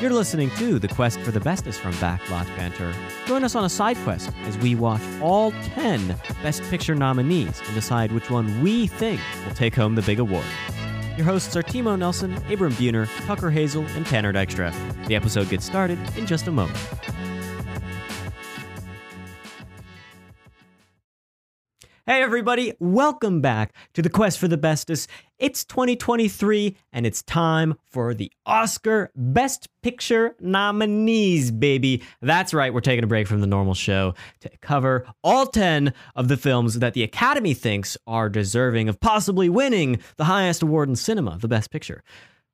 You're listening to The Quest for the Bestest from Backlot Banter. Join us on a side quest as we watch all 10 Best Picture nominees and decide which one we think will take home the big award. Your hosts are Timo Nelson, Abram Buhner, Tucker Hazel, and Tanner Dykstra. The episode gets started in just a moment. Hey, everybody, welcome back to the Quest for the Bestest. It's 2023, and it's time for the Oscar Best Picture nominees, baby. That's right, we're taking a break from the normal show to cover all 10 of the films that the Academy thinks are deserving of possibly winning the highest award in cinema, the Best Picture.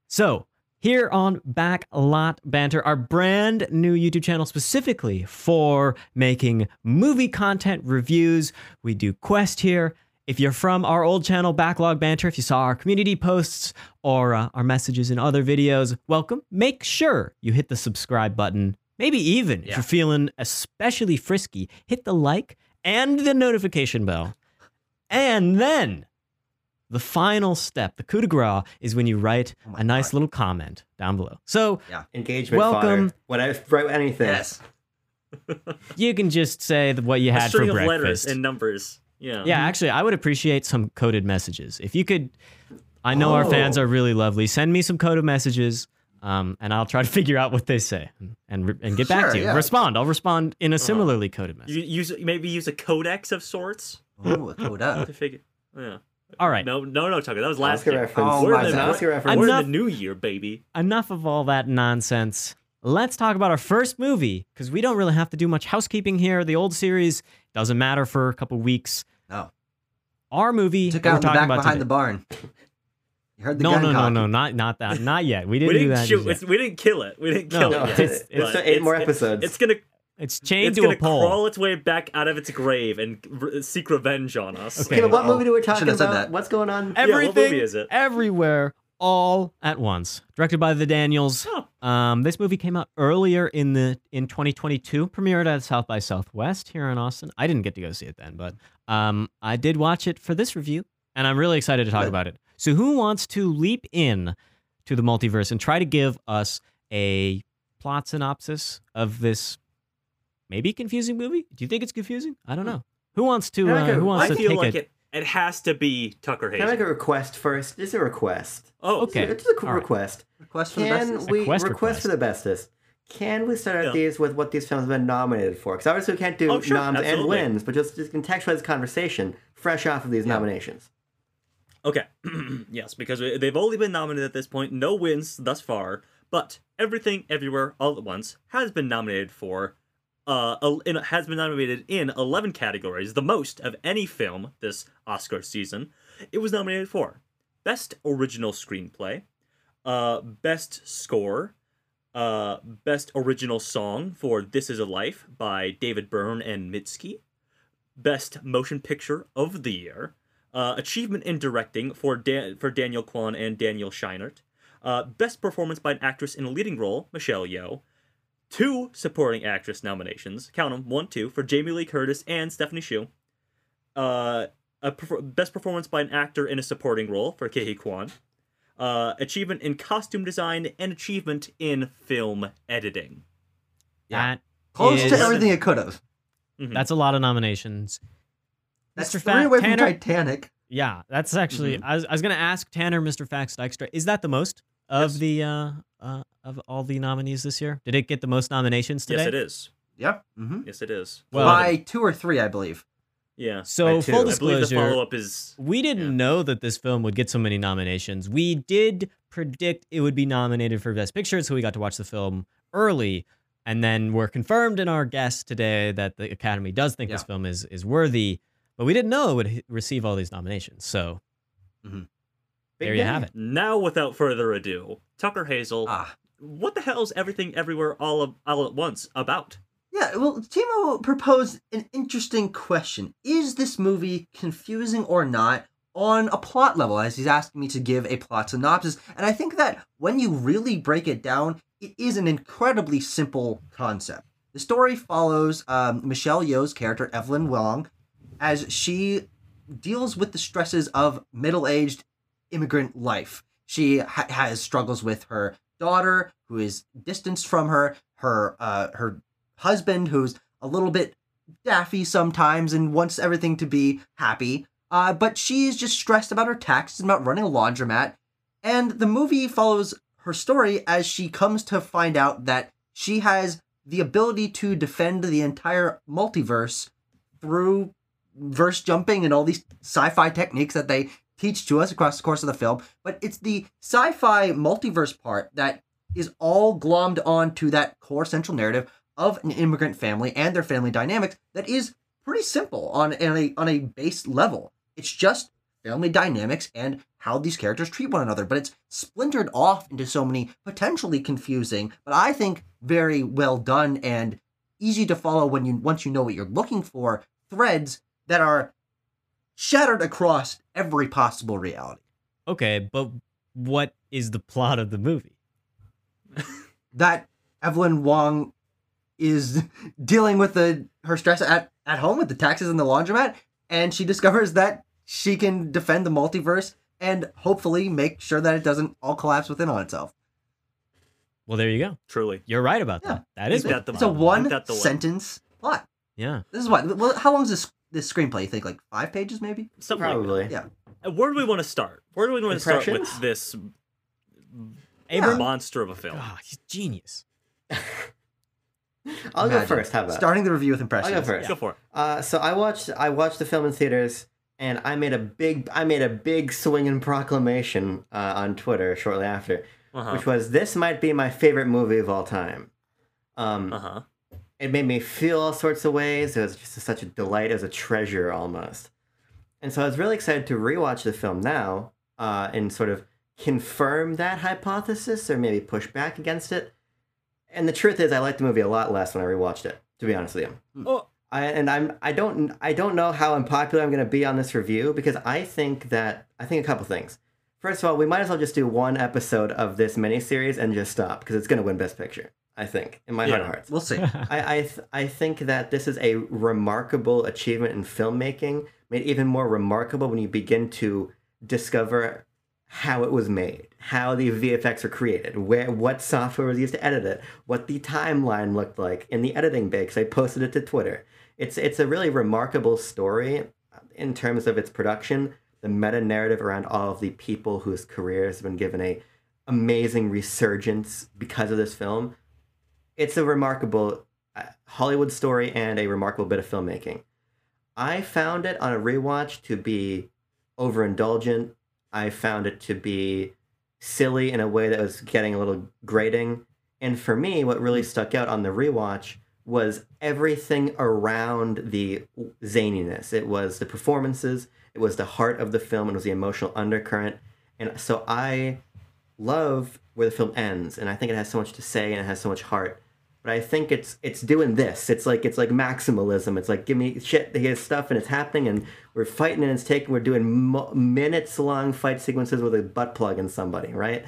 So, here on Backlot Banter, our brand new YouTube channel specifically for making movie content reviews. We do Quest here. If you're from our old channel, Backlog Banter, if you saw our community posts or uh, our messages in other videos, welcome. Make sure you hit the subscribe button. Maybe even if you're feeling especially frisky, hit the like and the notification bell. And then the final step, the coup de grace, is when you write Oh a nice God. little comment down below. So yeah. Engagement Welcome. fodder. When I write anything. Yes. you can just say th- what you a had for string of breakfast. letters and numbers. Yeah. yeah, actually, I would appreciate some coded messages. If you could, I know our fans Oh. are really lovely. Send me some coded messages, um, and I'll try to figure out what they say and re- and get back Sure, to you. yeah. Respond. I'll respond in a similarly coded message. You use maybe use a codex of sorts Ooh, a coda. to figure. Yeah. All right. No, no, no, Tucker. That was last Oscar year. reference. Oh we're my in the, Oscar we're, reference. we're Enough- in the new year, baby. Enough of all that nonsense. Let's talk about our first movie because we don't really have to do much housekeeping here. The old series doesn't matter for a couple weeks. No. Our movie Took that we're out the talking back about behind today- the barn. You heard the no, gun no, no, cocking. no, not not that, not yet. We We didn't, didn't, do that. shoot. yet. We didn't kill it. We didn't kill No, it. it's, yet. it's But still eight more it- episodes. It's gonna It's chained it's to gonna a pole. crawl its way back out of its grave and r- seek revenge on us. Okay. Okay, but what Uh-oh. movie do we I talking shouldn't have about? that. What's going on? Yeah, what movie is it? everywhere, all at once. Directed by the Daniels. Oh. Um, this movie came out earlier in the in 2022. Premiered at South by Southwest here in Austin. I didn't get to go see it then, but um, I did watch it for this review, and I'm really excited to talk Good. about it. So, who wants to leap in to the multiverse and try to give us a plot synopsis of this maybe confusing movie? Do you think it's confusing? I don't know. Who wants to? I Uh, who wants I to feel take like it? it. It has to be Tucker Hayes. Can I Hazel. make a request first? Just a request. oh, Okay. It's a quick all right. request. Request for the bestest. we quest request, request. for the bestest? Can we start out Yeah. these with what these films have been nominated for? Because obviously we can't do Oh, sure, noms and wins, but just, just contextualize the conversation fresh off of these nominations. Okay. yes, because they've only been nominated at this point. No wins thus far, but Everything Everywhere All at Once has been nominated for. Uh, has been nominated in 11 categories, the most of any film this Oscar season. It was nominated for Best Original Screenplay, uh, Best Score, uh, Best Original Song for This Is a Life by David Byrne and Mitski, Best Motion Picture of the Year, uh, Achievement in Directing for Dan- for Daniel Kwan and Daniel Scheinert, uh, Best Performance by an Actress in a Leading Role, Michelle Yeoh, two Supporting Actress nominations, count them, one, two, for Jamie Lee Curtis and Stephanie Hsu, uh, a perfor- Best Performance by an Actor in a Supporting Role for Ke Huy Quan, uh, Achievement in Costume Design, and Achievement in Film Editing. Yeah. That Close is- to everything it could have. Mhm. That's a lot of nominations. That's Mr. three Fat away from Titanic. Yeah, that's actually. Mm-hmm. I was, I was gonna ask Tanner, Mr. Fax Dykstra, is that the most of Yes. the uh, uh of all the nominees this year? Did it get the most nominations today? Yes, it is. Yep. Mm-hmm. Yes, it is. Well- By two or three, I believe. yeah. So full I I believe the disclosure, follow up is we didn't yeah. know that this film would get so many nominations. We did predict it would be nominated for Best Picture, so we got to watch the film early, and then we're confirmed in our guest today that the Academy does think this film is is worthy, but we didn't know it would h- receive all these nominations. So There you have it. now. Without further ado, Tucker Hazel. Ah. what the hell is everything everywhere all of, all at once about? Yeah, well, Timo proposed an interesting question. Is this movie confusing or not on a plot level, as he's asking me to give a plot synopsis? And I think that when you really break it down, it is an incredibly simple concept. The story follows um, Michelle Yeoh's character, Evelyn Wong, as she deals with the stresses of middle aged immigrant life. She ha- has struggles with her daughter who is distanced from her, her uh, her husband who's a little bit daffy sometimes and wants everything to be happy. Uh, but she's just stressed about her taxes and about running a laundromat. And the movie follows her story as she comes to find out that she has the ability to defend the entire multiverse through verse jumping and all these sci-fi techniques that they teach to us across the course of the film. But it's the sci-fi multiverse part that is all glommed onto that core central narrative of an immigrant family and their family dynamics that is pretty simple on, on a on a base level. It's just family dynamics and how these characters treat one another, but it's splintered off into so many potentially confusing, but I think very well done and easy to follow when you once you know what you're looking for threads that are shattered across every possible reality. Okay, but what is the plot of the movie? That Evelyn Wong is dealing with the her stress at, at home with the taxes and the laundromat, and she discovers that she can defend the multiverse and hopefully make sure that it doesn't all collapse within on itself. Well, there you go. Truly. You're right about Yeah. that. That is Isn't what that the It's a one that one? sentence plot. Yeah. This is what. Well, how long is this this screenplay? You think like five pages, maybe? Something like Probably. Yeah. Uh, Where do we want to start? Where do we want to start with this Abram? monster of a film? Ah, he's genius. I'll go first. How about? starting the review with impressions? I'll impressions? go first. Go for it. Uh, so I watched I watched the film in theaters, and I made a big I made a big swinging proclamation uh, on Twitter shortly after, Uh-huh. which was this might be my favorite movie of all time. Um, Uh-huh. It made me feel all sorts of ways. It was just such a delight, as a treasure almost. And so I was really excited to rewatch the film now uh, and sort of confirm that hypothesis or maybe push back against it. And the truth is, I liked the movie a lot less when I rewatched it. To be honest with you. Oh, I, and I'm I don't I don't know how unpopular I'm going to be on this review because I think that I think a couple things. First of all, we might as well just do one episode of this miniseries and just stop because it's going to win Best Picture. I think in my heart of hearts. We'll see. I I, th- I think that this is a remarkable achievement in filmmaking, made even more remarkable when you begin to discover how it was made, how the VFX were created, where what software was used to edit it, what the timeline looked like in the editing bay. Because I posted it to Twitter. It's it's a really remarkable story in terms of its production, the meta narrative around all of the people whose careers have been given a amazing resurgence because of this film. It's a remarkable uh, Hollywood story and a remarkable bit of filmmaking. I found it on a rewatch to be overindulgent. I found it to be silly in a way that was getting a little grating. And for me, what really stuck out on the rewatch was everything around the zaniness. It was the performances, it was the heart of the film, it was the emotional undercurrent. And so I love where the film ends, and I think it has so much to say and it has so much heart. But I think it's it's doing this. It's like it's like maximalism. It's like give me shit. Here's stuff and it's happening, and we're fighting and it's taking. We're doing mo- minutes long fight sequences with a butt plug in somebody, right?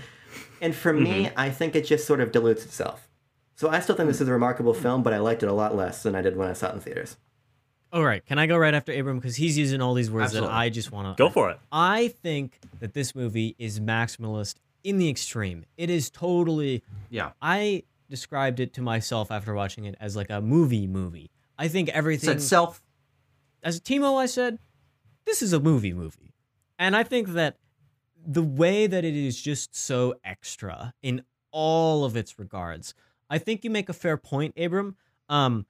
And for me, mm-hmm. I think it just sort of dilutes itself. So I still think this is a mm. remarkable film, but I liked it a lot less than I did when I saw it in theaters. All right, can I go right after Abram because he's using all these words Absolutely. that I just want to go for it. I think that this movie is maximalist in the extreme. It is totally. Yeah. I described it to myself after watching it as like a movie movie. I think everything. Said self. as a Timo, I said, this is a movie movie. And I think that the way that it is just so extra in all of its regards, I think you make a fair point, Abram. Um,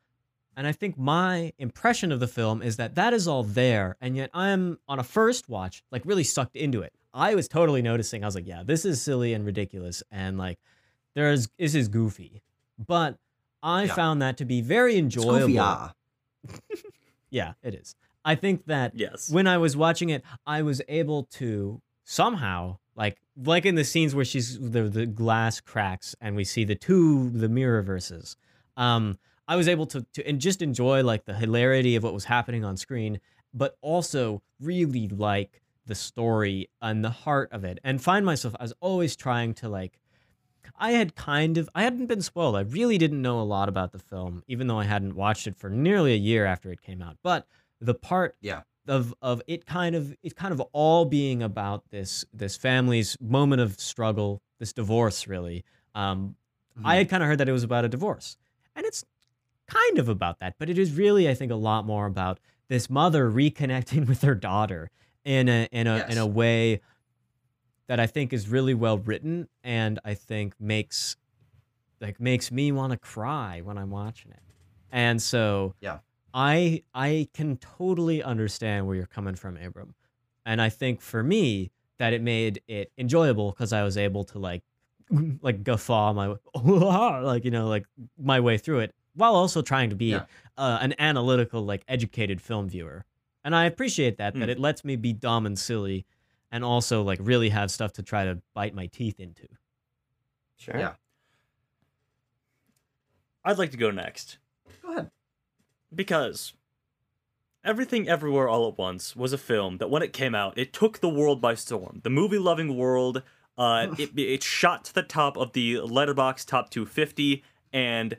and I think my impression of the film is that that is all there, and yet I'm on a first watch, like really sucked into it. I was totally noticing. I was like, yeah, this is silly and ridiculous, and like, there's this is goofy, but I Yeah. found that to be very enjoyable. goofy, ah. Yeah, it is. I think that Yes. when I was watching it, I was able to somehow like like in the scenes where she's the the glass cracks and we see the two the mirror verses. Um, I was able to to and just enjoy like the hilarity of what was happening on screen, but also really like the story and the heart of it, and find myself I was always trying to like. I had kind of I hadn't been spoiled. I really didn't know a lot about the film, even though I hadn't watched it for nearly a year after it came out. But the part Yeah. of of it kind of it kind of all being about this this family's moment of struggle, this divorce really, Um, Mhm. I had kind of heard that it was about a divorce, and it's kind of about that, but it is really, I think, a lot more about this mother reconnecting with her daughter in a in a in a way that I think is really well written, and I think makes like makes me want to cry when I'm watching it. And so, Yeah. I I can totally understand where you're coming from, Abram, and I think for me that it made it enjoyable because I was able to like like guffaw my like you know like my way through it while also trying to be Yeah. uh, an analytical like educated film viewer and i appreciate that that Mm. it lets me be dumb and silly and also like really have stuff to try to bite my teeth into Sure. Yeah. I'd like to go next Go ahead. because Everything Everywhere All at Once was a film that when it came out, it took the world by storm. The movie loving world, uh, it, it shot to the top of the Letterboxd Top 250, and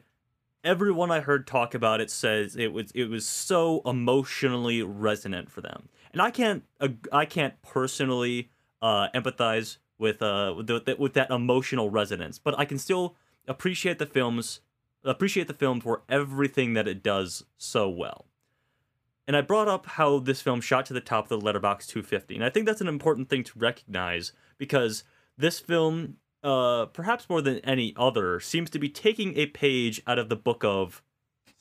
everyone I heard talk about it says it was it was so emotionally resonant for them. And I can't ag- I can't personally uh, empathize with uh with, the, with that emotional resonance, but I can still appreciate the films appreciate the film for everything that it does so well. And I brought up how this film shot to the top of the Letterboxd 250, and I think that's an important thing to recognize because this film, uh, perhaps more than any other, seems to be taking a page out of the book of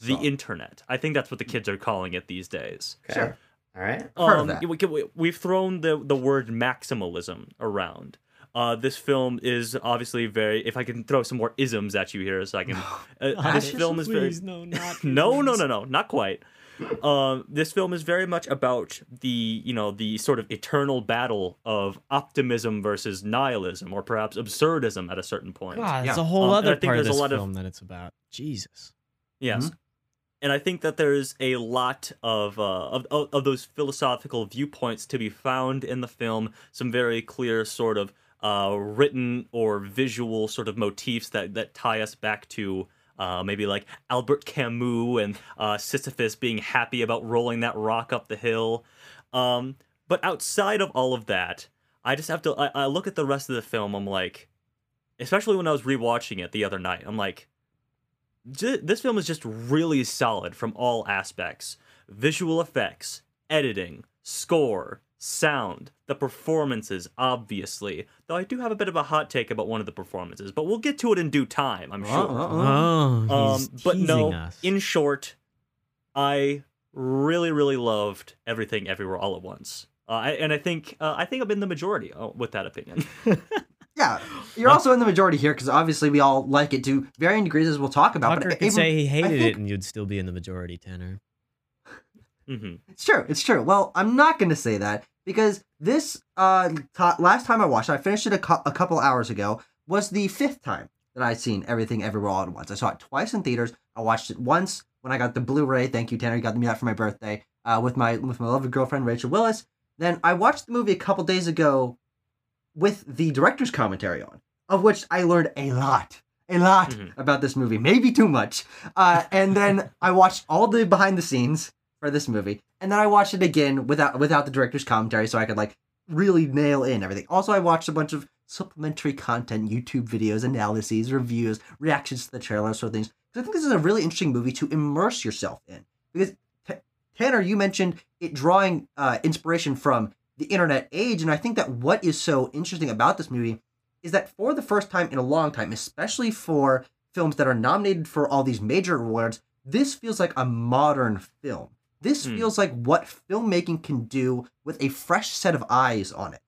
the So- internet. I think that's what the kids are calling it these days. Okay. Sure. All right. Heard of Um, that. We, we, we've thrown the the word maximalism around. Uh, this film is obviously very. If I can throw some more isms at you here, so I can. Uh, this film is very. no not no, no, no, no, not quite. Um, this film is very much about the you know the sort of eternal battle of optimism versus nihilism, or perhaps absurdism at a certain point. God, there's Yeah. a whole Um, other think part of a this lot of- film that it's about jesus Yes. And I think that there's a lot of, uh, of of of those philosophical viewpoints to be found in the film. Some very clear sort of uh, written or visual sort of motifs that that tie us back to uh, maybe like Albert Camus and uh, Sisyphus being happy about rolling that rock up the hill. Um, but outside of all of that, I just have to. I, I look at the rest of the film. I'm like, especially when I was rewatching it the other night. I'm like, this film is just really solid from all aspects visual effects editing score sound the performances obviously though i do have a bit of a hot take about one of the performances but we'll get to it in due time i'm sure Uh-uh. oh um, he's but no us. in short i really really loved everything everywhere all at once uh, I, and i think uh, i think i'm in the majority uh, with that opinion Yeah, you're also in the majority here because obviously we all like it to varying degrees, as we'll talk about. Tucker but could Abram- say he hated think- it and you'd still be in the majority tanner hmm It's true. It's true. Well, I'm not going to say that because this uh ta- last time I watched it, I finished it a, cou- a couple hours ago, was the fifth time that I'd seen Everything Everywhere All at Once. I saw it twice in theaters. I watched it once when I got the Blu-ray. Thank you, Tanner. You got me that for my birthday uh, with my with my lovely girlfriend Rachel Willis. Then I watched the movie a couple days ago with the director's commentary on, of which I learned a lot. A lot Mhm. about this movie, maybe too much. Uh, and then I watched all the behind the scenes for this movie, and then I watched it again without without the director's commentary, so I could like really nail in everything. Also, I watched a bunch of supplementary content, YouTube videos, analyses, reviews, reactions to the trailer, sort of things. 'Cause I think this is a really interesting movie to immerse yourself in. Because T- Tanner, you mentioned it drawing uh, inspiration from the internet age, and I think that what is so interesting about this movie is that for the first time in a long time, especially for films that are nominated for all these major awards, this feels like a modern film. This Hmm. feels like what filmmaking can do with a fresh set of eyes on it.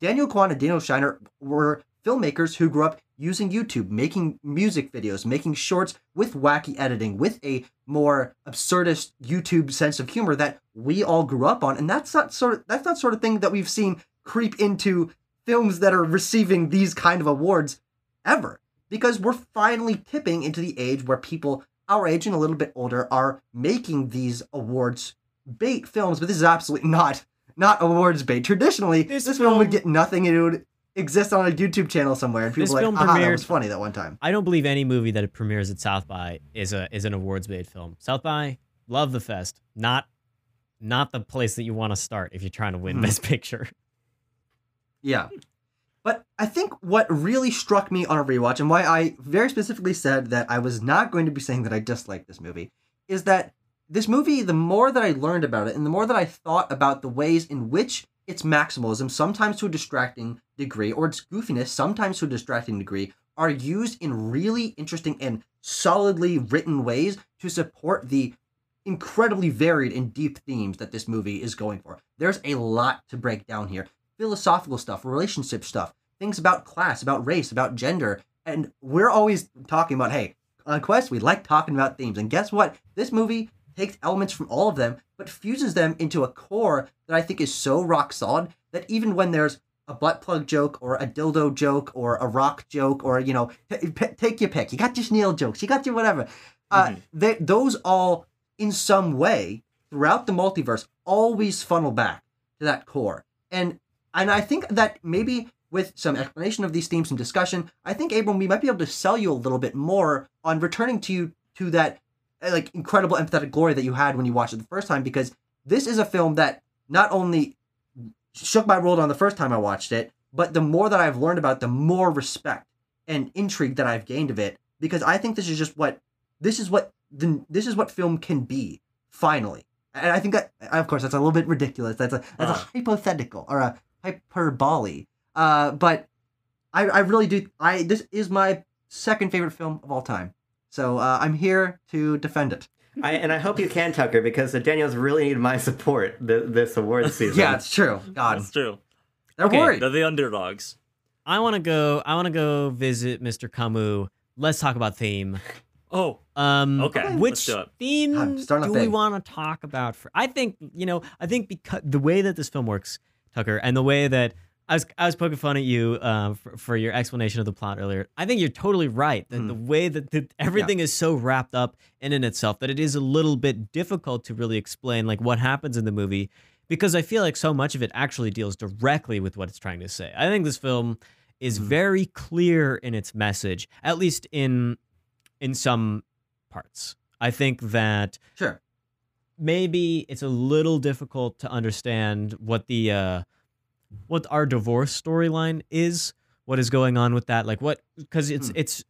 Daniel Kwan and Daniel Scheinert were filmmakers who grew up using YouTube, making music videos, making shorts with wacky editing, with a more absurdist YouTube sense of humor that we all grew up on. And that's not sort of that's not sort of thing that we've seen creep into films that are receiving these kind of awards ever. Because we're finally tipping into the age where people our age and a little bit older are making these awards bait films, but this is absolutely not not awards bait. Traditionally, This this, film would get nothing and it would exist on a YouTube channel somewhere, and people like, film "Aha, that was funny that one time." I don't believe any movie that premieres at South by is a is an awards bait film. South by, love the fest. Not not the place that you want to start if you're trying to win Hmm. Best Picture. Yeah, But I think what really struck me on a rewatch and why I very specifically said that I was not going to be saying that I disliked this movie is that this movie, the more that I learned about it and the more that I thought about the ways in which its maximalism, sometimes to a distracting degree, or its goofiness, sometimes to a distracting degree, are used in really interesting and solidly written ways to support the incredibly varied and deep themes that this movie is going for. There's a lot to break down here philosophical stuff, relationship stuff, things about class, about race, about gender. And we're always talking about, hey, on Quest, we like talking about themes. And guess what? This movie takes elements from all of them, but fuses them into a core that I think is so rock solid that even when there's a butt plug joke or a dildo joke or a rock joke or, you know, p- take your pick. You got your snail jokes, you got your whatever. Uh, they, those all, in some way, throughout the multiverse, always funnel back to that core. And and I think that maybe with some explanation of these themes, some discussion, I think Abram, we might be able to sell you a little bit more on returning to you to that uh, like incredible empathetic glory that you had when you watched it the first time, because this is a film that not only shook my world on the first time I watched it, but the more that I've learned about it, the more respect and intrigue that I've gained of it, because I think this is just what this is what the this is what film can be finally. And I think that, of course, that's a little bit ridiculous. That's a that's Uh-huh. a hypothetical or a hyperbole. Uh, but I, I really do. I this is my second favorite film of all time. So uh, I'm here to defend it. I, and I hope you can, Tucker, because the Daniels really need my support th- this award season. Yeah, it's true. God, That's true. they're Okay, worried. They're the underdogs. I want to go. I want to go visit Mr. Camus. Let's talk about theme. Oh, Um, Okay, which theme I'm do starting we want to talk about? For I think you know, I think because the way that this film works, Tucker, and the way that I was I was poking fun at you uh, for, for your explanation of the plot earlier. I think you're totally right. That the way that the, everything is so wrapped up in in itself that it is a little bit difficult to really explain like what happens in the movie because I feel like so much of it actually deals directly with what it's trying to say. I think this film is very clear in its message, at least in in some parts. I think that sure. Maybe it's a little difficult to understand what the uh what our divorce storyline is, what is going on with that, like what because it's Hmm. it's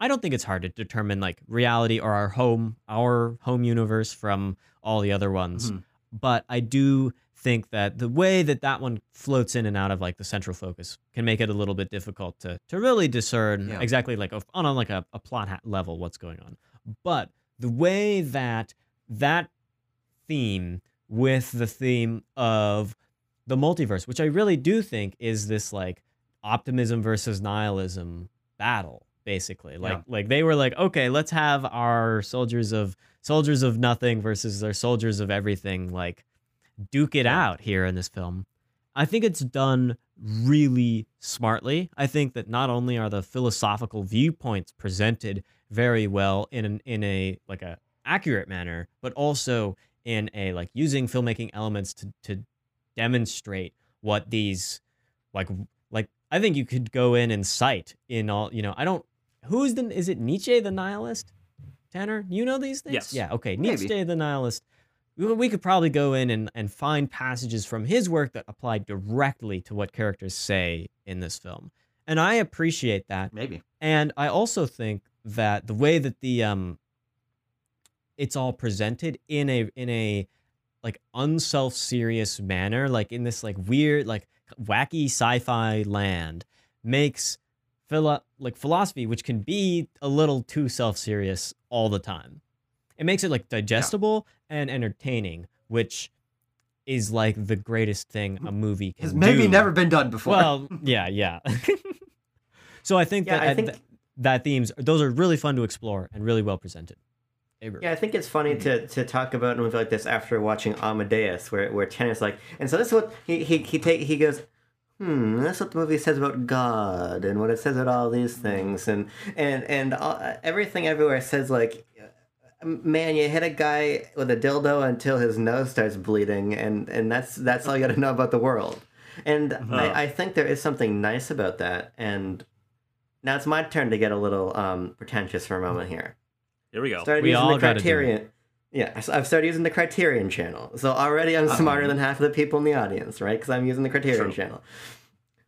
I don't think it's hard to determine like reality or our home our home universe from all the other ones. Mhm. But I do think that the way that that one floats in and out of like the central focus can make it a little bit difficult to to really discern Yeah. exactly like a, on a, like a, a plot level what's going on. But the way that that theme with the theme of the multiverse, which I really do think is this like optimism versus nihilism battle, basically. Like Yeah. like they were like, okay, let's have our soldiers of soldiers of nothing versus their soldiers of everything, like duke it out here in this film. I think it's done really smartly. I think that not only are the philosophical viewpoints presented very well in an, in a like a accurate manner, but also in a like using filmmaking elements to to demonstrate what these like like I think you could go in and cite in all you know I don't who's the is it Nietzsche the nihilist Tanner you know these things Yes. yeah okay Maybe. Nietzsche the nihilist we, we could probably go in and, and find passages from his work that apply directly to what characters say in this film and I appreciate that Maybe. and I also think that the way that the um it's all presented in a in a like unself serious manner, like in this like weird, like wacky sci-fi land, makes philo- like philosophy, which can be a little too self-serious all the time. It makes it like digestible and entertaining, which is like the greatest thing a movie can Has maybe do. never been done before. Well, yeah, yeah. so I think Yeah, that I uh, think- th- that themes those are really fun to explore and really well presented. Yeah, I think it's funny to, to talk about a movie like this after watching Amadeus, where where Tenet's like, and so this is what he he he take he goes, hmm, that's what the movie says about God and what it says about all these things, and and and all, everything everywhere says like, man, you hit a guy with a dildo until his nose starts bleeding, and and that's that's all you got to know about the world, and I, I think there is something nice about that, and now it's my turn to get a little um, pretentious for a moment here Here we go. started We using all the gotta. Criterion. Yeah, so I've started using the Criterion channel. So already I'm smarter than half of the people in the audience, right? Because I'm using the Criterion True. channel.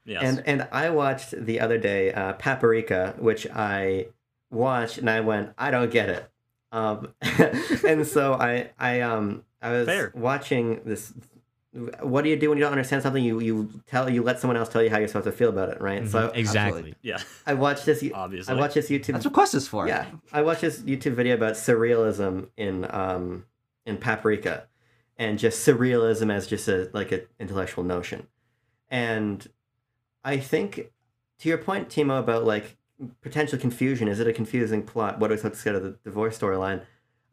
Yes. And and I watched the other day uh, Paprika, which I watched and I went, I don't get it. Um, and so I I um I was Fair. watching this. What do you do when you don't understand something? You you tell you let someone else tell you how you're supposed to feel about it, right? So Mhm, exactly. yeah, I watched this. obviously. I watched this YouTube That's what Quest is for. yeah, I watched this YouTube video about surrealism in um in Paprika, and just surrealism as just a like an intellectual notion, and I think to your point, Timo, about like potential confusion. Is it a confusing plot? What are we supposed to get out of the divorce storyline?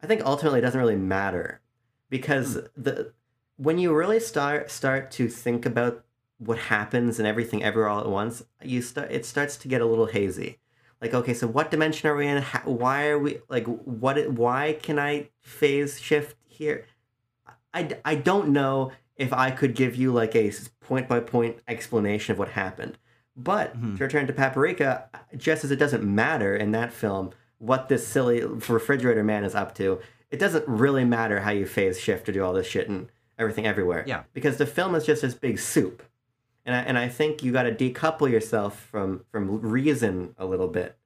I think ultimately it doesn't really matter because the when you really start start to think about what happens and everything ever all at once, you start it starts to get a little hazy. Like okay so what dimension are we in? How, why are we like what it- why can i phase shift here? I, I don't know if i could give you like a point by point explanation of what happened. But Mhm. to return to paprika just as it doesn't matter in that film what this silly refrigerator man is up to it doesn't really matter how you phase shift to do all this shit and everything everywhere Yeah. because the film is just this big soup and I, and I think you got to decouple yourself from from reason a little bit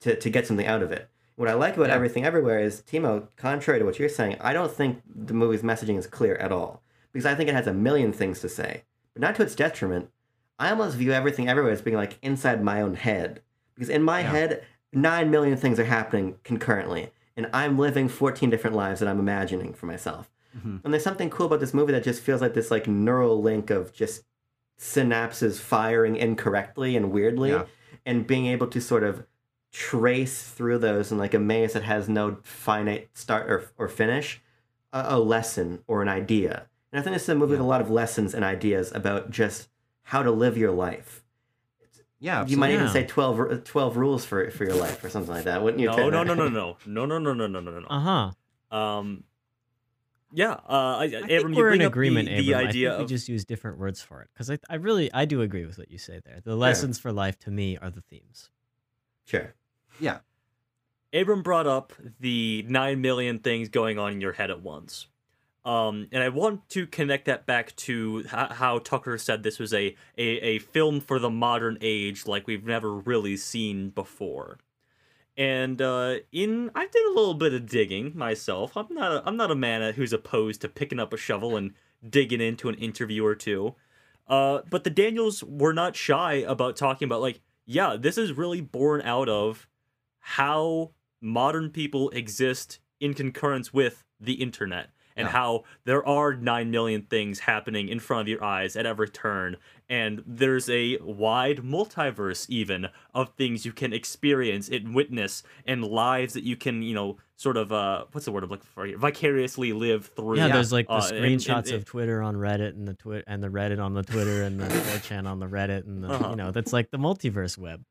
to, to get something out of it. What I like about Yeah. everything everywhere is Timo. Contrary to what you're saying, I don't think the movie's messaging is clear at all because I think it has a million things to say, but not to its detriment. I almost view everything everywhere as being like inside my own head because in my Yeah. head, nine million things are happening concurrently, and I'm living 14 different lives that I'm imagining for myself. Mhm. And there's something cool about this movie that just feels like this like neural link of just synapses firing incorrectly and weirdly Yeah. and being able to sort of trace through those in like a maze that has no finite start or, or finish a, a lesson or an idea and i think this is a movie with a lot of lessons and ideas about just how to live your life Yeah. you might even Yeah. say 12, 12 rules for, for your life or something like that wouldn't you no, Tanner? no, no, no, no, no, no, no, no, no, no, no, Uh huh. no. Um, yeah, uh, I, I Abram, you we're bring in agreement, the, the Abram. idea I think of we just use different words for it because I, I really I do agree with what you say there. The lessons for life to me are the themes. sure Yeah. Abram brought up the nine million things going on in your head at once. Um, and I want to connect that back to h- how Tucker said this was a, a, a film for the modern age like we've never really seen before. And uh, in I did a little bit of digging myself. I'm not a, I'm not a man who's opposed to picking up a shovel and digging into an interview or two. Uh, but the Daniels were not shy about talking about like, yeah, this is really born out of how modern people exist in concurrence with the internet and Yeah. how there are 9 million things happening in front of your eyes at every turn and there's a wide multiverse even of things you can experience and witness and lives that you can you know sort of uh what's the word i'm looking for here? vicariously live through Yeah, there's like the Uh, and- and- screenshots and- of Twitter on Reddit and the twit and the Reddit on the Twitter and the 4chan on the Reddit and the Uh-huh. you know that's like the multiverse web.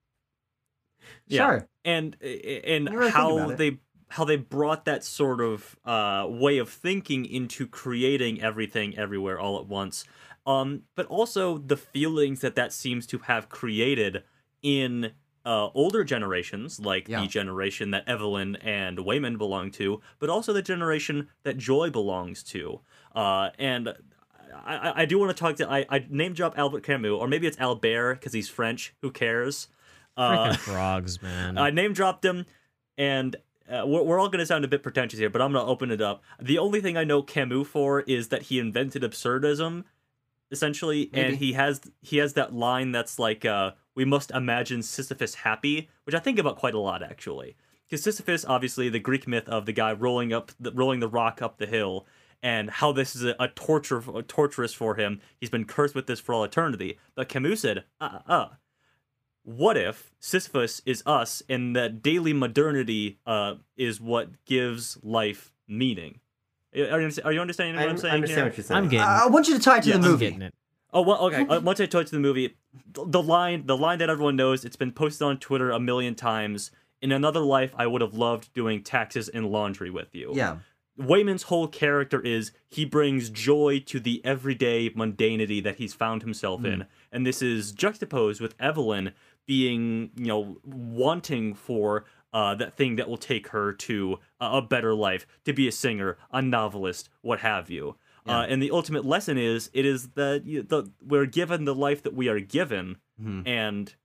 Yeah. Sure. and and When you really think how they how they brought that sort of uh, way of thinking into creating everything everywhere all at once um but also the feelings that that seems to have created in uh, older generations like Yeah. the generation that evelyn and waymond belong to but also the generation that joy belongs to uh, and I, I- do want to talk to I, I name drop Albert Camus or maybe it's Albert because he's French. Who cares? Uh, Freaking frogs, man. I name dropped him, and uh, we're, we're all going to sound a bit pretentious here, but I'm going to open it up. The only thing I know Camus for is that he invented absurdism, essentially, and he has he has that line that's like, uh, "We must imagine Sisyphus happy," which I think about quite a lot actually. Because Sisyphus, obviously, the Greek myth of the guy rolling up, the, rolling the rock up the hill, and how this is a, a torture, a torturous for him. He's been cursed with this for all eternity. But Camus said, "Uh, uh, uh, what if Sisyphus is us and that daily modernity uh, is what gives life meaning? Are you, are you understanding what I I'm saying? I understand here? what you're saying. I'm getting I I want you to tie it to Yeah, the I'm movie. getting it. Oh well, okay. Uh, once I told you the movie, the line, the line that everyone knows, it's been posted on Twitter a million times. In another life, I would have loved doing taxes and laundry with you. Yeah. Waymond's whole character is he brings joy to the everyday mundanity that he's found himself in. And this is juxtaposed with Evelyn being, you know, wanting for uh, that thing that will take her to a, a better life, to be a singer, a novelist, what have you. Uh, and the ultimate lesson is it is that you, the, we're given the life that we are given Mhm. and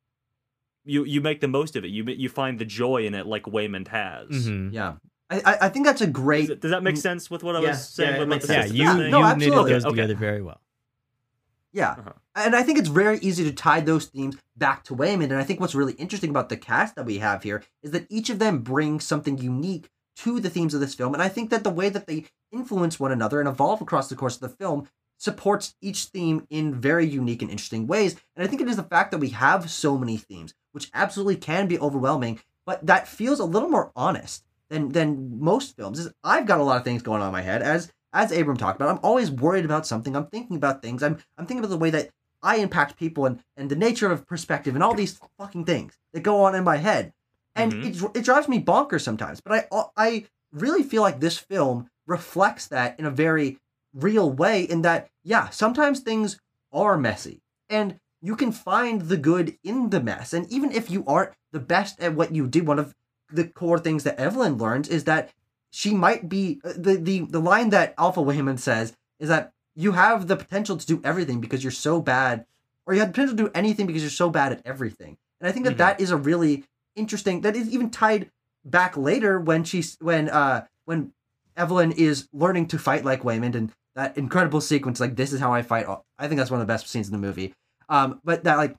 you you make the most of it. You you find the joy in it, like Waymond has. Mhm. Yeah, I, I I think that's a Does, great. it- does that make sense with what I Yeah, was saying yeah, it about the Yeah, sense. systems you no, you knitted absolutely. those Okay. together very well. Yeah. Uh-huh. And I think it's very easy to tie those themes back to Waymond. And I think what's really interesting about the cast that we have here is that each of them brings something unique to the themes of this film. And I think that the way that they influence one another and evolve across the course of the film supports each theme in very unique and interesting ways. And I think it is the fact that we have so many themes, which absolutely can be overwhelming, but that feels a little more honest than than most films. Is I've got a lot of things going on in my head as as Abram talked about. I'm always worried about something. I'm thinking about things. I'm I'm thinking about the way that I impact people and and the nature of perspective and all these fucking things that go on in my head. And Mhm. it it drives me bonkers sometimes. But I I really feel like this film reflects that in a very real way in that yeah, sometimes things are messy. And you can find the good in the mess. And even if you aren't the best at what you do, one of the core things that Evelyn learns is that she might be uh, the the the line that Alpha Waymond says is that you have the potential to do everything because you're so bad, or you have the potential to do anything because you're so bad at everything. And I think that Mhm. that is a really interesting. That is even tied back later when she's when uh when Evelyn is learning to fight like Waymond and that incredible sequence like this is how I fight. I think that's one of the best scenes in the movie. Um, but that like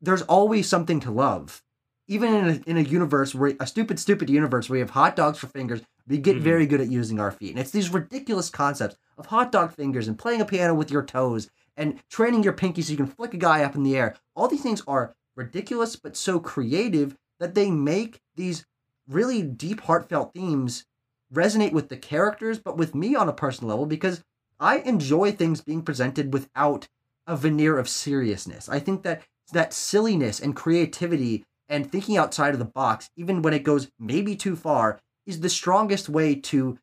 there's always something to love. Even in a, in a universe where a stupid, stupid universe where we have hot dogs for fingers, we get Mhm. very good at using our feet. And it's these ridiculous concepts of hot dog fingers and playing a piano with your toes and training your pinky so you can flick a guy up in the air. All these things are ridiculous but so creative that they make these really deep, heartfelt themes resonate with the characters, but with me on a personal level because I enjoy things being presented without a veneer of seriousness. I think that that silliness and creativity and thinking outside of the box, even when it goes maybe too far, is the strongest way to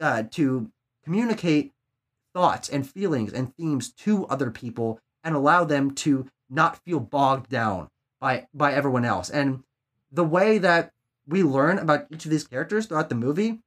uh, to communicate thoughts and feelings and themes to other people and allow them to not feel bogged down by by everyone else. And the way that we learn about each of these characters throughout the movie,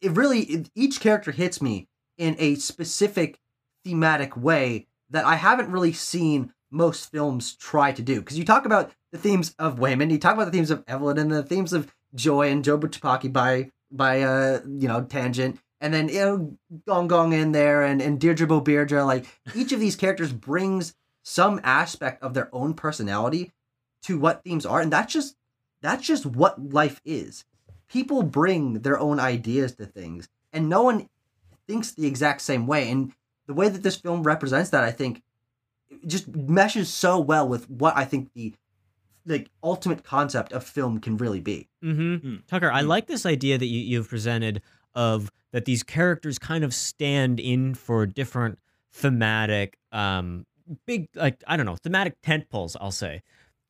it really it, each character hits me in a specific thematic way that I haven't really seen most films try to do. Because you talk about the themes of Waymond, you talk about the themes of Evelyn, and the themes of Joy and Jobu Tupaki by by uh you know tangent, and then you know Gong Gong in there and and Deirdre Beaubeirdre. Like each of these characters brings some aspect of their own personality to what themes are, and that's just that's just what life is. People bring their own ideas to things, and no one thinks the exact same way. And the way that this film represents that, I think, just meshes so well with what I think the like ultimate concept of film can really be. Mm-hmm. Mm. Tucker, I Mm. like this idea that you, you've presented of that these characters kind of stand in for different thematic, um, big like I don't know, thematic tent poles. I'll say,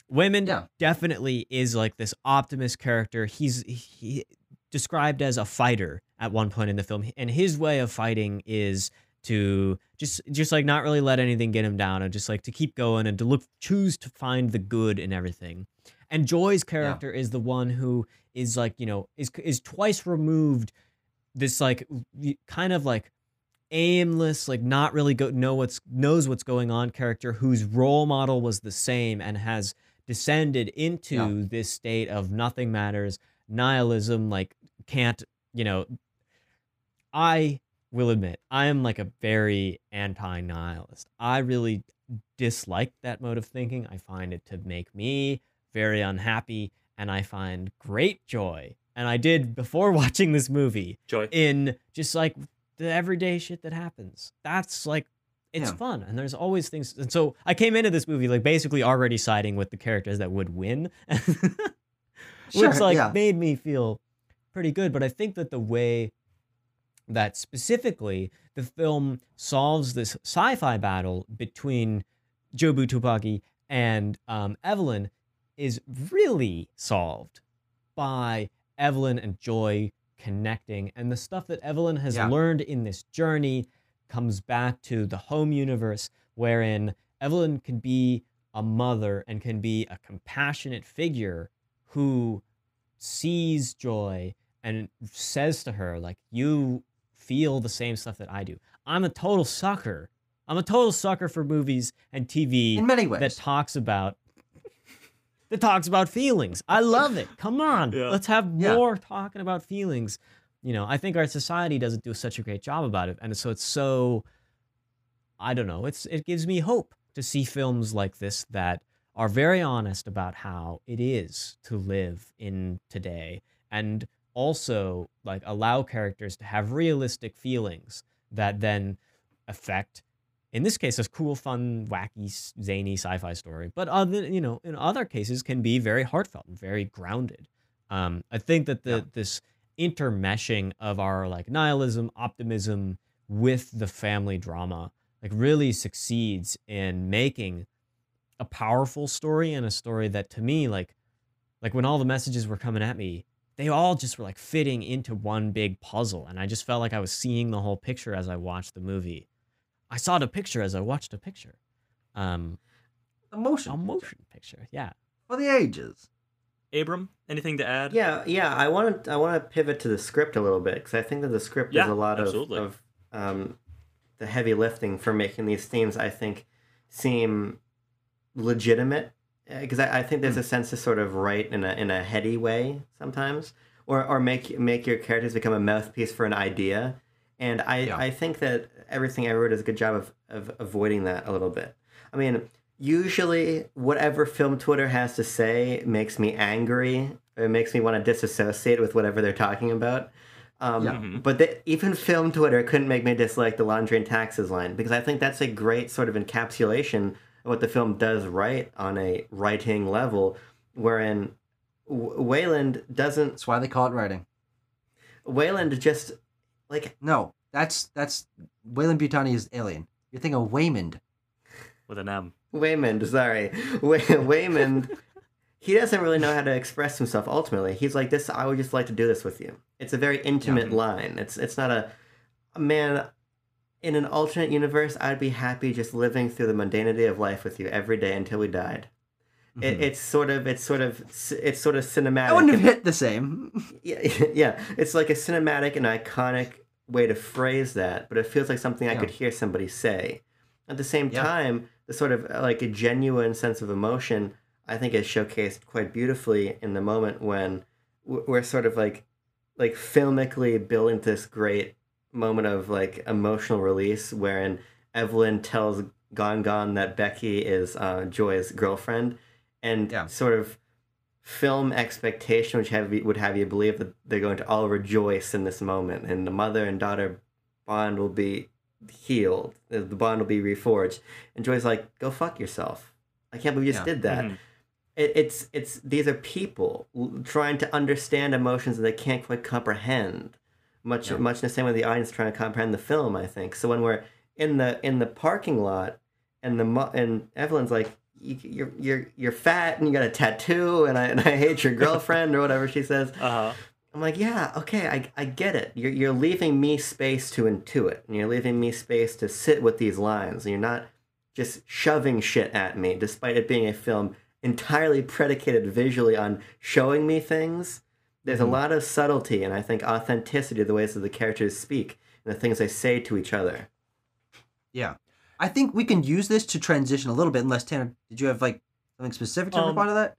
women Yeah. definitely is like this optimist character. He's he described as a fighter at one point in the film, and his way of fighting is to just just like not really let anything get him down and just like to keep going and to look choose to find the good in everything. And joy's character is the one who is like you know is is twice removed this like kind of like aimless like not really go know what's knows what's going on character whose role model was the same and has descended into Yeah. this state of nothing matters nihilism like can't you know. I will admit i am like a very anti-nihilist i really dislike that mode of thinking i find it to make me very unhappy and i find great joy and i did before watching this movie Joy. in just like the everyday shit that happens. That's like it's Yeah. fun and there's always things and so I came into this movie like basically already siding with the characters that would win. Sure, Which like yeah. made me feel pretty good, but I think that the way that specifically the film solves this sci-fi battle between Jobu Tupaki and um, Evelyn is really solved by Evelyn and Joy connecting. And the stuff that Evelyn has Yeah. learned in this journey comes back to the home universe, wherein Evelyn can be a mother and can be a compassionate figure who sees Joy and says to her, like, you feel the same stuff that I do. I'm a total sucker I'm a total sucker for movies and TV In many ways. that talks about that talks about feelings. I love it. Come on, Yeah. let's have Yeah. more talking about feelings. You know, I think our society doesn't do such a great job about it, and so it's so. I don't know. It's it gives me hope to see films like this that are very honest about how it is to live in today, and also like allow characters to have realistic feelings that then affect in this case, a cool, fun, wacky, zany sci-fi story. But other, you know, in other cases, can be very heartfelt and very grounded. Um, I think that the Yeah. this intermeshing of our like nihilism, optimism with the family drama, like really succeeds in making a powerful story and a story that to me, like, like when all the messages were coming at me, they all just were like fitting into one big puzzle, and I just felt like I was seeing the whole picture as I watched the movie. I saw the picture as I watched a picture. Um, A motion. a motion picture. Yeah. for the ages. Abram, anything to add? Yeah, yeah. I want to I want to pivot to the script a little bit because I think that the script Yeah, does a lot of, of um, the heavy lifting for making these themes. I think seem legitimate because I, I think there's a sense to sort of write in a in a heady way sometimes, or or make make your characters become a mouthpiece for an idea. And I, Yeah. I think that everything I wrote does a good job of, of avoiding that a little bit. I mean, usually whatever film Twitter has to say makes me angry. It makes me want to disassociate with whatever they're talking about. Um, Yeah. Mhm. But the, even film Twitter couldn't make me dislike the laundry and taxes line because I think that's a great sort of encapsulation of what the film does right on a writing level, wherein W- Wayland doesn't. That's why they call it writing. Wayland just like No, that's that's Wayland Butani is alien. You're thinking of Waymond. With an M. Waymond, sorry. Way- Waymond, he doesn't really know how to express himself ultimately. He's like, this, I would just like to do this with you. It's a very intimate line. It's it's not a, man, in an alternate universe, I'd be happy just living through the mundanity of life with you every day until we died. It, Mhm. it's sort of, it's sort of, it's sort of cinematic. I wouldn't have hit the same. yeah, yeah, it's like a cinematic and iconic way to phrase that, but it feels like something I could hear somebody say. At the same Yeah. time, the sort of uh, like a genuine sense of emotion, I think is showcased quite beautifully in the moment when we're sort of like, like filmically building this great moment of like emotional release, wherein Evelyn tells Gong Gong that Becky is uh, Joy's girlfriend, and Yeah. sort of film expectation which have would have you believe that they're going to all rejoice in this moment and the mother and daughter bond will be healed the bond will be reforged. And joy's like go fuck yourself. I can't believe you just did that. Mhm. it, it's it's these are people trying to understand emotions that they can't quite comprehend much Yeah. much in the same way the audience is trying to comprehend the film i think so when we're in the in the parking lot and the mo- and evelyn's like you, you're you're you're fat and you got a tattoo and I and I hate your girlfriend or whatever she says. Uh-huh. I'm like, yeah, okay, I, I get it. You're you're leaving me space to intuit, and you're leaving me space to sit with these lines, and you're not just shoving shit at me, despite it being a film entirely predicated visually on showing me things. There's a Mhm. lot of subtlety and I think authenticity of the ways that the characters speak and the things they say to each other. Yeah. I think we can use this to transition a little bit, unless Tanner, did you have like something specific to Um, reply to that?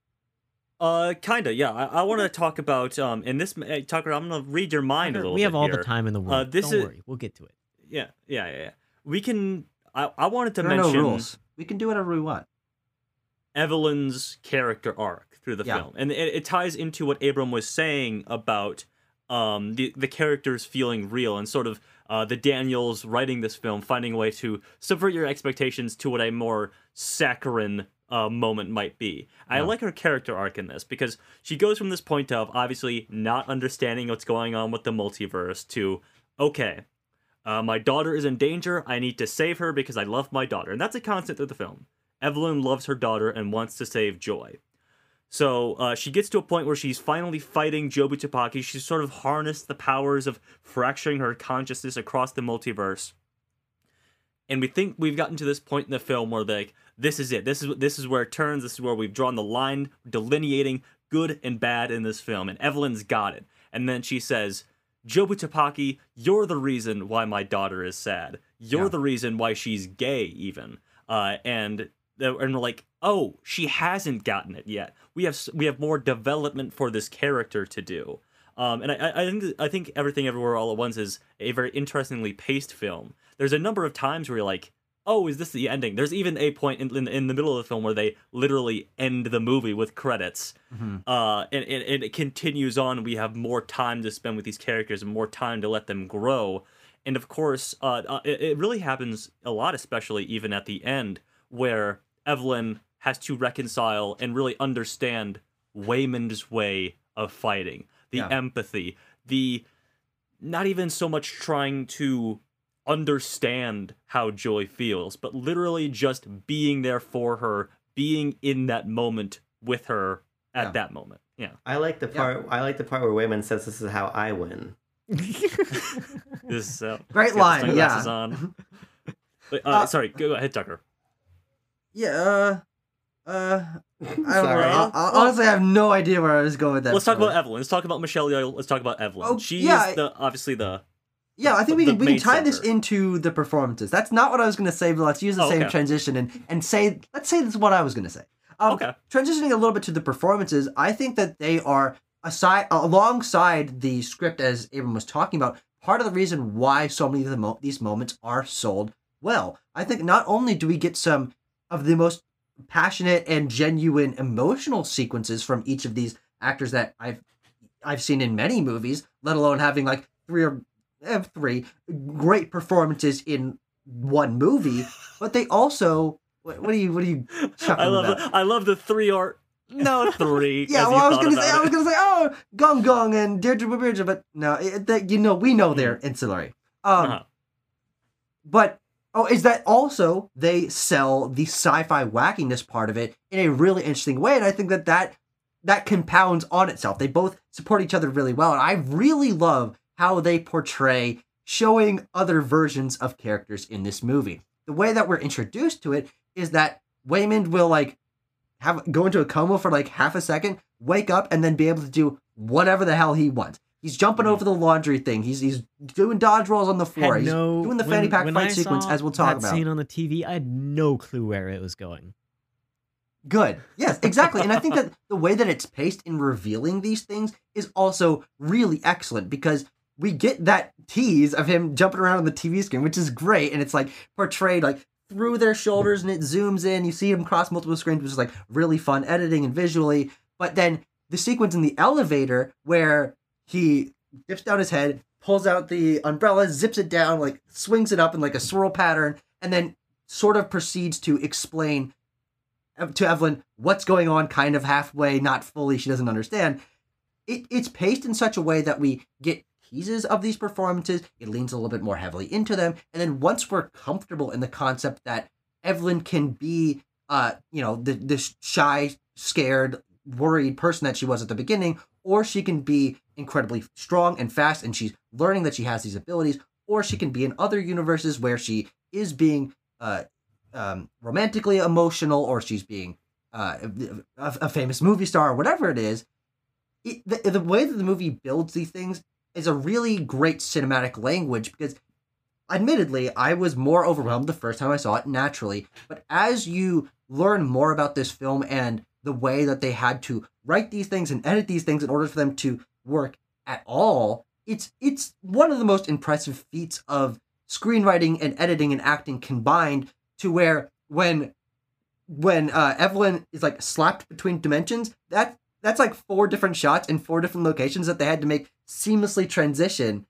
Uh, kinda, yeah. I, I want to talk about um in this uh, Tucker. I'm gonna read your mind a little. we have bit all here. the time in the world. Uh, this Don't is- worry, we'll get to it. Yeah, yeah, yeah. yeah. We can. I I wanted to There are mention no rules. We can do whatever we want. Evelyn's character arc through the Yeah. film, and it, it ties into what Abram was saying about um the the characters feeling real and sort of uh the Daniels writing this film finding a way to subvert your expectations to what a more saccharine uh, moment might be. I Yeah. like her character arc in this because she goes from this point of obviously not understanding what's going on with the multiverse to okay, uh, my daughter is in danger. I need to save her because I love my daughter. And that's a constant through the film. Evelyn loves her daughter and wants to save Joy. So uh, she gets to a point where she's finally fighting Jobu Tupaki. She's sort of harnessed the powers of fracturing her consciousness across the multiverse. And we think we've gotten to this point in the film where like this is it. This is this is where it turns. This is where we've drawn the line delineating good and bad in this film. And Evelyn's got it. And then she says, Jobu Tupaki, you're the reason why my daughter is sad. You're Yeah. the reason why she's gay, even. Uh, and and we're like, oh, she hasn't gotten it yet. We have we have more development for this character to do. Um, and I, I- think I think everything everywhere all at once is a very interestingly paced film. There's a number of times where you're like, oh, is this the ending? There's even a point in, in, in the middle of the film where they literally end the movie with credits. Uh, and, and, and it continues on. We have more time to spend with these characters and more time to let them grow. And of course, uh, uh, it, it really happens a lot, especially even at the end, where Evelyn has to reconcile and really understand Waymond's way of fighting, the Yeah. empathy, the not even so much trying to understand how Joy feels, but literally just being there for her, being in that moment with her at Yeah. that moment. Yeah. I like the Yeah. part. I like the part where Waymond says, "This is how I win." This is uh, Great he's got the line, yeah. on. But, uh, Uh, sorry, go ahead, Tucker. Yeah, uh, uh, I don't know. Sorry. I, I honestly have no idea where I was going with that. Let's talk story. about Evelyn. Let's talk about Michelle Yeoh. Let's talk about Evelyn. Oh, She's yeah, the obviously the Yeah, I think we can we can main tie this into the performances. That's not what I was going to say, but let's use the Oh, same okay. transition and and say let's say this is what I was going to say. Um, Okay. Transitioning a little bit to the performances, I think that they are aside alongside the script as Abram was talking about. Part of the reason why so many of the mo- these moments are sold well, I think not only do we get some of the most passionate and genuine emotional sequences from each of these actors that I've I've seen in many movies, let alone having like three or eh, three great performances in one movie, but they also what, what do you what do you I love about? the, I love the three or no three. Yeah, well, I was gonna say, about I was gonna say, oh, Gong Gong and Deirdre Beaubeirdre, but no, it, that you know, we know they're ancillary. Um, Uh-huh. but oh, is that also they sell the sci-fi wackiness part of it in a really interesting way, and I think that that that compounds on itself. They both support each other really well, and I really love how they portray showing other versions of characters in this movie. The way that we're introduced to it is that Waymond will like have go into a coma for like half a second, wake up, and then be able to do whatever the hell he wants. He's jumping over the laundry thing. He's he's doing dodge rolls on the floor. Had He's no, doing the when- fanny pack when fight I sequence as we'll talk that about. scene on the TV, I had no clue where it was going. Good. Yes, exactly. and I think that the way that it's paced in revealing these things is also really excellent because we get that tease of him jumping around on the TV screen, which is great, and it's like portrayed like through their shoulders and it zooms in. You see him cross multiple screens, which is like really fun editing and visually. But then the sequence in the elevator where he dips down his head, pulls out the umbrella, zips it down, like swings it up in like a swirl pattern, and then sort of proceeds to explain to Evelyn what's going on, kind of halfway, not fully. She doesn't understand. It, it's paced in such a way that we get teases of these performances. It leans a little bit more heavily into them, and then once we're comfortable in the concept that Evelyn can be, uh, you know, the this shy, scared, worried person that she was at the beginning, or she can be incredibly strong and fast, and she's learning that she has these abilities, or she can be in other universes where she is being uh, um, romantically emotional or she's being uh, a, a famous movie star or whatever it is. It, the, the way that the movie builds these things is a really great cinematic language because admittedly i was more overwhelmed the first time i saw it naturally but as you learn more about this film and the way that they had to write these things and edit these things in order for them to work at all it's it's one of the most impressive feats of screenwriting and editing and acting combined to where when when uh, Evelyn is like slapped between dimensions, that that's like four different shots in four different locations that they had to make seamlessly transition,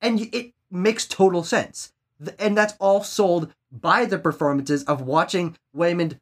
and it makes total sense. And that's all sold by the performances of watching Waymond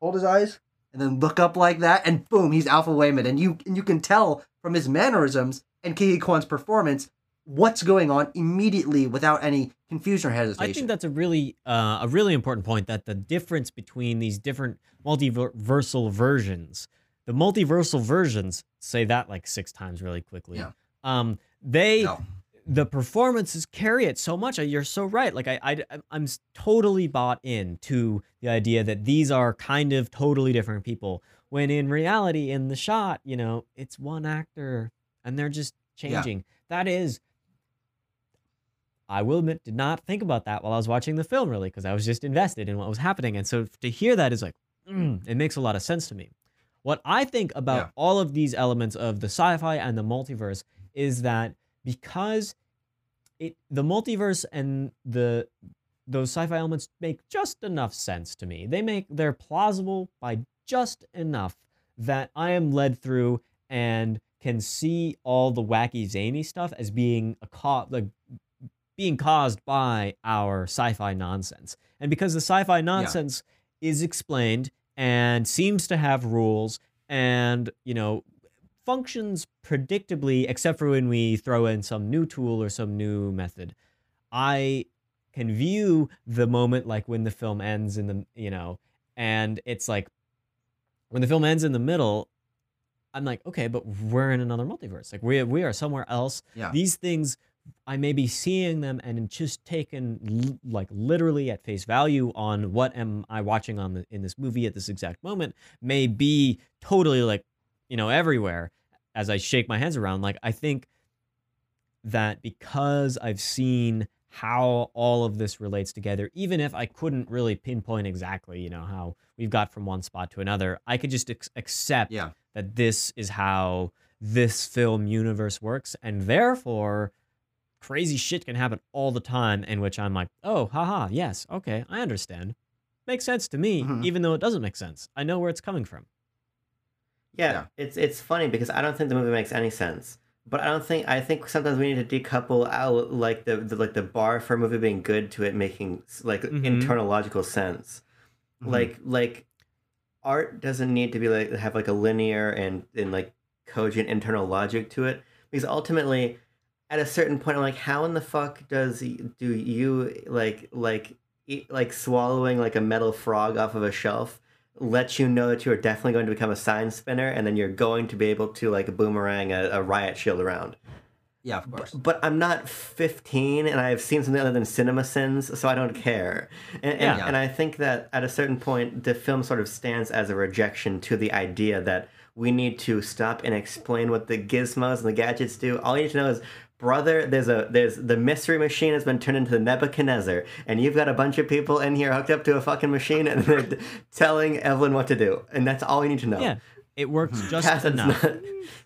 hold his eyes and then look up like that, and boom, he's Alpha Waymond, and you and you can tell from his mannerisms and Ke Huy Quan's performance what's going on immediately without any confusion or hesitation. I think that's a really uh, a really important point that the difference between these different multiversal versions, the multiversal versions, say that like six times really quickly. Yeah. Um, they No. The performances carry it so much. You're so right. Like I, I I'm totally bought in to the idea that these are kind of totally different people. When in reality, in the shot, you know, it's one actor, and they're just changing. That is I will admit, did not think about that while I was watching the film, really, because I was just invested in what was happening. And so to hear that is like, mm, it makes a lot of sense to me. What I think about Yeah. all of these elements of the sci-fi and the multiverse is that because it the multiverse and the those sci-fi elements make just enough sense to me. They make they're plausible by just enough that I am led through and can see all the wacky zany stuff as being a co- like being caused by our sci-fi nonsense. And because the sci-fi nonsense is explained and seems to have rules and, you know, functions predictably except for when we throw in some new tool or some new method. I can view the moment like when the film ends in the, you know, and it's like when the film ends in the middle, I'm like, okay, but we're in another multiverse. Like we we are somewhere else. Yeah. These things I may be seeing them and just taken like literally at face value on what am I watching on the, in this movie at this exact moment may be totally like you know everywhere as I shake my hands around. Like I think that because I've seen how all of this relates together, even if I couldn't really pinpoint exactly, you know, how we've got from one spot to another, I could just ex- accept Yeah. that this is how this film universe works, and therefore crazy shit can happen all the time in which I'm like, oh, haha, yes, okay, I understand. Makes sense to me, Mhm. even though it doesn't make sense. I know where it's coming from. Yeah, Yeah. it's it's funny because I don't think the movie makes any sense. But I don't think I think sometimes we need to decouple out like the, the like the bar for a movie being good to it making like Mhm. internal logical sense. Mhm. Like like art doesn't need to be like have like a linear and and like cogent internal logic to it because ultimately at a certain point I'm like how in the fuck does do you like like eat, like swallowing like a metal frog off of a shelf lets you know that you are definitely going to become a sign spinner and then you're going to be able to like boomerang a, a riot shield around Yeah, of course. but I'm not 15 and I've seen something other than CinemaSins, so I don't mm-hmm. care. And, and, Yeah. and I think that at a certain point, the film sort of stands as a rejection to the idea that we need to stop and explain what the gizmos and the gadgets do. All you need to know is, brother, there's a there's the mystery machine has been turned into the Nebuchadnezzar, and you've got a bunch of people in here hooked up to a fucking machine, and they're telling Evelyn what to do, and that's all you need to know. Yeah, it works hmm. just Cass, it's enough. not-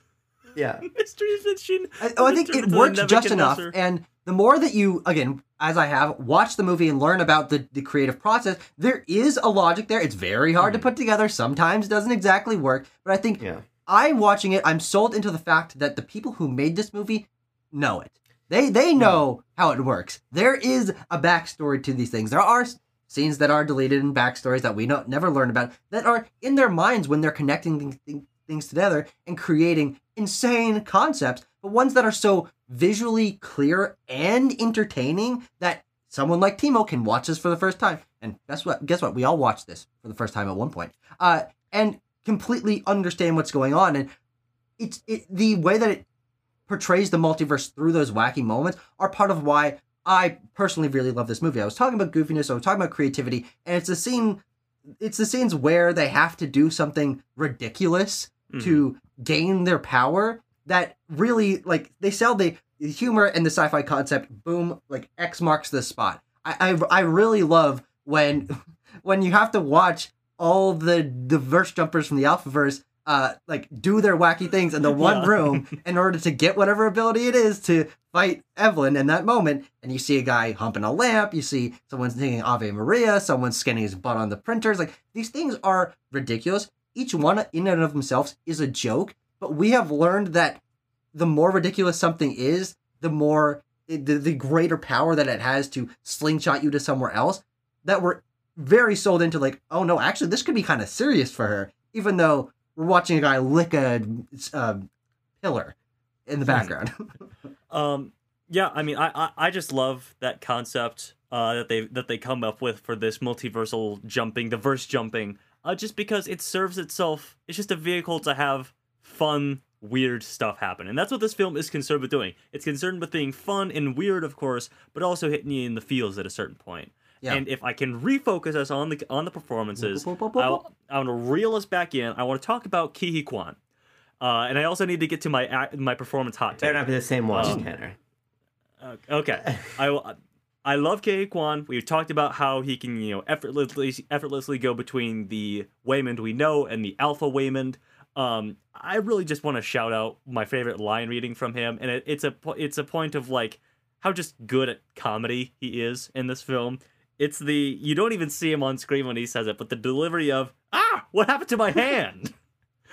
yeah. Mystery Machine. I, oh, I think it works just enough. And the more that you, again, as I have, watch the movie and learn about the, the creative process, there is a logic there. It's very hard to hmm. put together. Sometimes doesn't exactly work. But I think Yeah. I'm watching it. I'm sold into the fact that the people who made this movie know it. They they know how it works. There is a backstory to these things. There are scenes that are deleted and backstories that we don't never learn about that are in their minds when they're connecting thing- things together and creating insane concepts, but ones that are so visually clear and entertaining that someone like Timo can watch this for the first time. And guess what? Guess what? We all watched this for the first time at one point. Uh, and completely understand what's going on. And it's it, the way that it portrays the multiverse through those wacky moments are part of why I personally really love this movie. I was talking about goofiness, I was talking about creativity, and it's the scene. It's the scenes where they have to do something ridiculous mm-hmm. to gain their power that really like they sell the humor and the sci-fi concept boom like x marks the spot i i, I really love when when you have to watch all the the verse jumpers from the alphaverse uh like do their wacky things in the one Yeah. room in order to get whatever ability it is to fight evelyn in that moment. And you see a guy humping a lamp. You see someone singing ave maria. Someone's scanning his butt on the printers. Like these things are ridiculous. Each one in and of themselves is a joke. But we have learned that the more ridiculous something is, the more the, the greater power that it has to slingshot you to somewhere else. That we're very sold into like, oh no, actually this could be kind of serious for her, even though we're watching a guy lick a uh, pillar in the background. Um, yeah, I mean, I, I I just love that concept uh, that they that they come up with for this multiversal jumping, the verse jumping, uh, just because it serves itself. It's just a vehicle to have fun, weird stuff happen, and that's what this film is concerned with doing. It's concerned with being fun and weird, of course, but also hitting you in the feels at a certain point. Yeah. And if I can refocus us on the on the performances, I, I want to reel us back in. I want to talk about Ke Huy Quan. Uh, and I also need to get to my ac- my performance hot Better take. not be the same one, Um, Tanner. Uh, okay, I I love Ke Quan. We've talked about how he can you know effortlessly effortlessly go between the Waymond we know and the Alpha Waymond. Um, I really just want to shout out my favorite line reading from him, and it, it's a it's a point of like how just good at comedy he is in this film. It's the you don't even see him on screen when he says it, but the delivery of ah, what happened to my hand?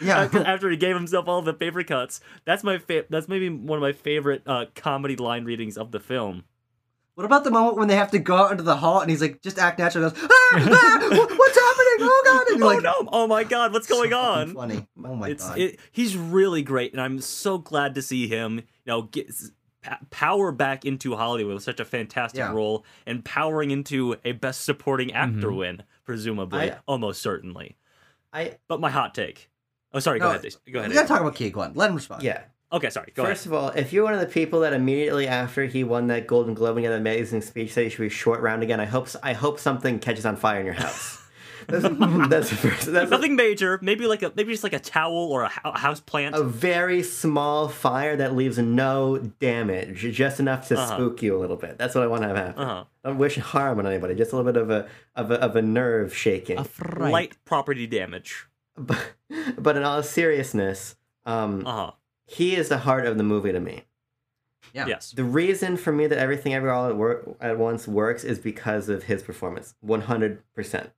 Yeah. after he gave himself all the paper cuts. That's my fa- that's maybe one of my favorite uh, comedy line readings of the film. What about the moment when they have to go out into the hall and he's like, just act natural, and goes, ah, ah, what's happening? Oh god! And oh like, no! Oh my God! What's going so on? Funny. Oh my it's god. it, he's really great, and I'm so glad to see him. You know, get power back into Hollywood with such a fantastic Yeah. role, and powering into a Best Supporting Actor Mhm. win, presumably, I- almost certainly. I But my hot take. Oh, sorry. Go ahead. Go ahead. we gotta talk about Ke Quan. Let him respond. yeah. Okay, sorry. Go First of all, if you're one of the people that immediately after he won that Golden Globe and got an amazing speech said he should be short round again, I hope s- I hope something catches on fire in your house. That's, that's the first. ahead. That's a, Nothing major. Maybe like a maybe just like a towel or a, house plant. a very small fire that leaves no damage, just enough to Uh-huh. spook you a little bit. That's what I want to have happen. Uh huh. Don't wish harm on anybody. Just a little bit of a of a, of a nerve shaking. A fright. Light property damage. but, but in all seriousness, um, Uh huh. he is the heart of the movie to me. Yeah. Yes. The reason for me that everything ever all at, work, at once works is because of his performance. One hundred percent.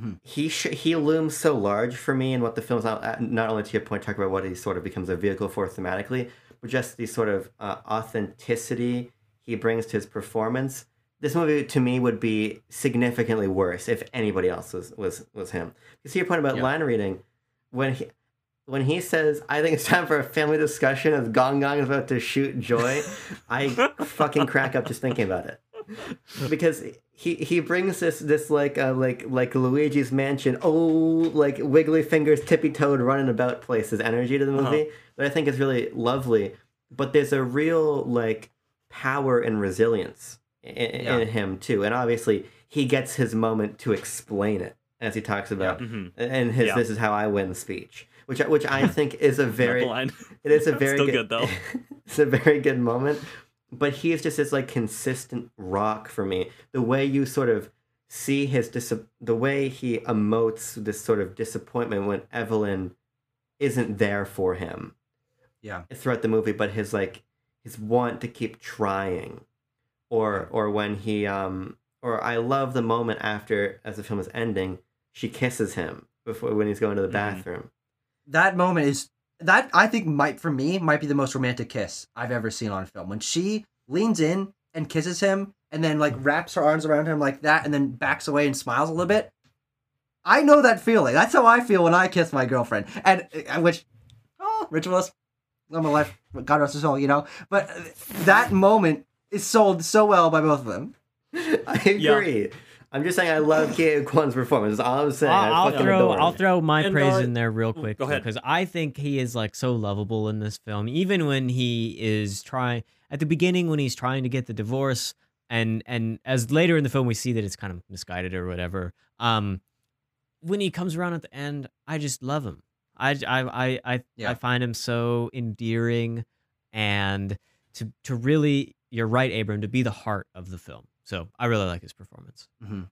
Mhm. He sh- he looms so large for me, and what the film's not, uh, not only to your point, talk about what he sort of becomes a vehicle for thematically, but just the sort of uh, authenticity he brings to his performance. This movie to me would be significantly worse if anybody else was was was him. You see your point about Yeah. line reading, when he when he says, "I think it's time for a family discussion," as Gong Gong is about to shoot Joy, I fucking crack up just thinking about it because he he brings this this like uh, like like Luigi's Mansion, oh like wiggly fingers, tippy toed, running about places energy to the Uh-huh. movie that I think is really lovely. But there's a real like power and resilience in, Yeah. in him too, and obviously he gets his moment to explain it as he talks about hmm and his Yeah. "This is how I win" speech, which I- which I think is a very it is a very good, good, though. it's a very good moment, but he is just this like consistent rock for me. The way you sort of see his dis- the way he emotes this sort of disappointment when Evelyn isn't there for him Yeah. throughout the movie, but his like his want to keep trying, or or when he um or I love the moment after as the film is ending, she kisses him before when he's going to the Mhm. bathroom. That moment is that I think might for me might be the most romantic kiss I've ever seen on film. When she leans in and kisses him and then like wraps her arms around him like that and then backs away and smiles a little bit. I know that feeling. That's how I feel when I kiss my girlfriend. And uh, which oh, ritualist, love my life, God rest her soul, you know. But uh, that moment is sold so well by both of them. I Yeah. Agree. I'm just saying I love Ke Huy Quan's performance. That's all I'm saying. I I'll, I'll throw. I'll throw my And, praise uh, in there real quick go ahead. because I think he is like so lovable in this film. Even when he is trying at the beginning when he's trying to get the divorce, and and as later in the film we see that it's kind of misguided or whatever. Um, when he comes around at the end, I just love him. I I I I, Yeah. I find him so endearing, and to to really, you're right, Abram, to be the heart of the film. So I really like his performance. Mm-hmm.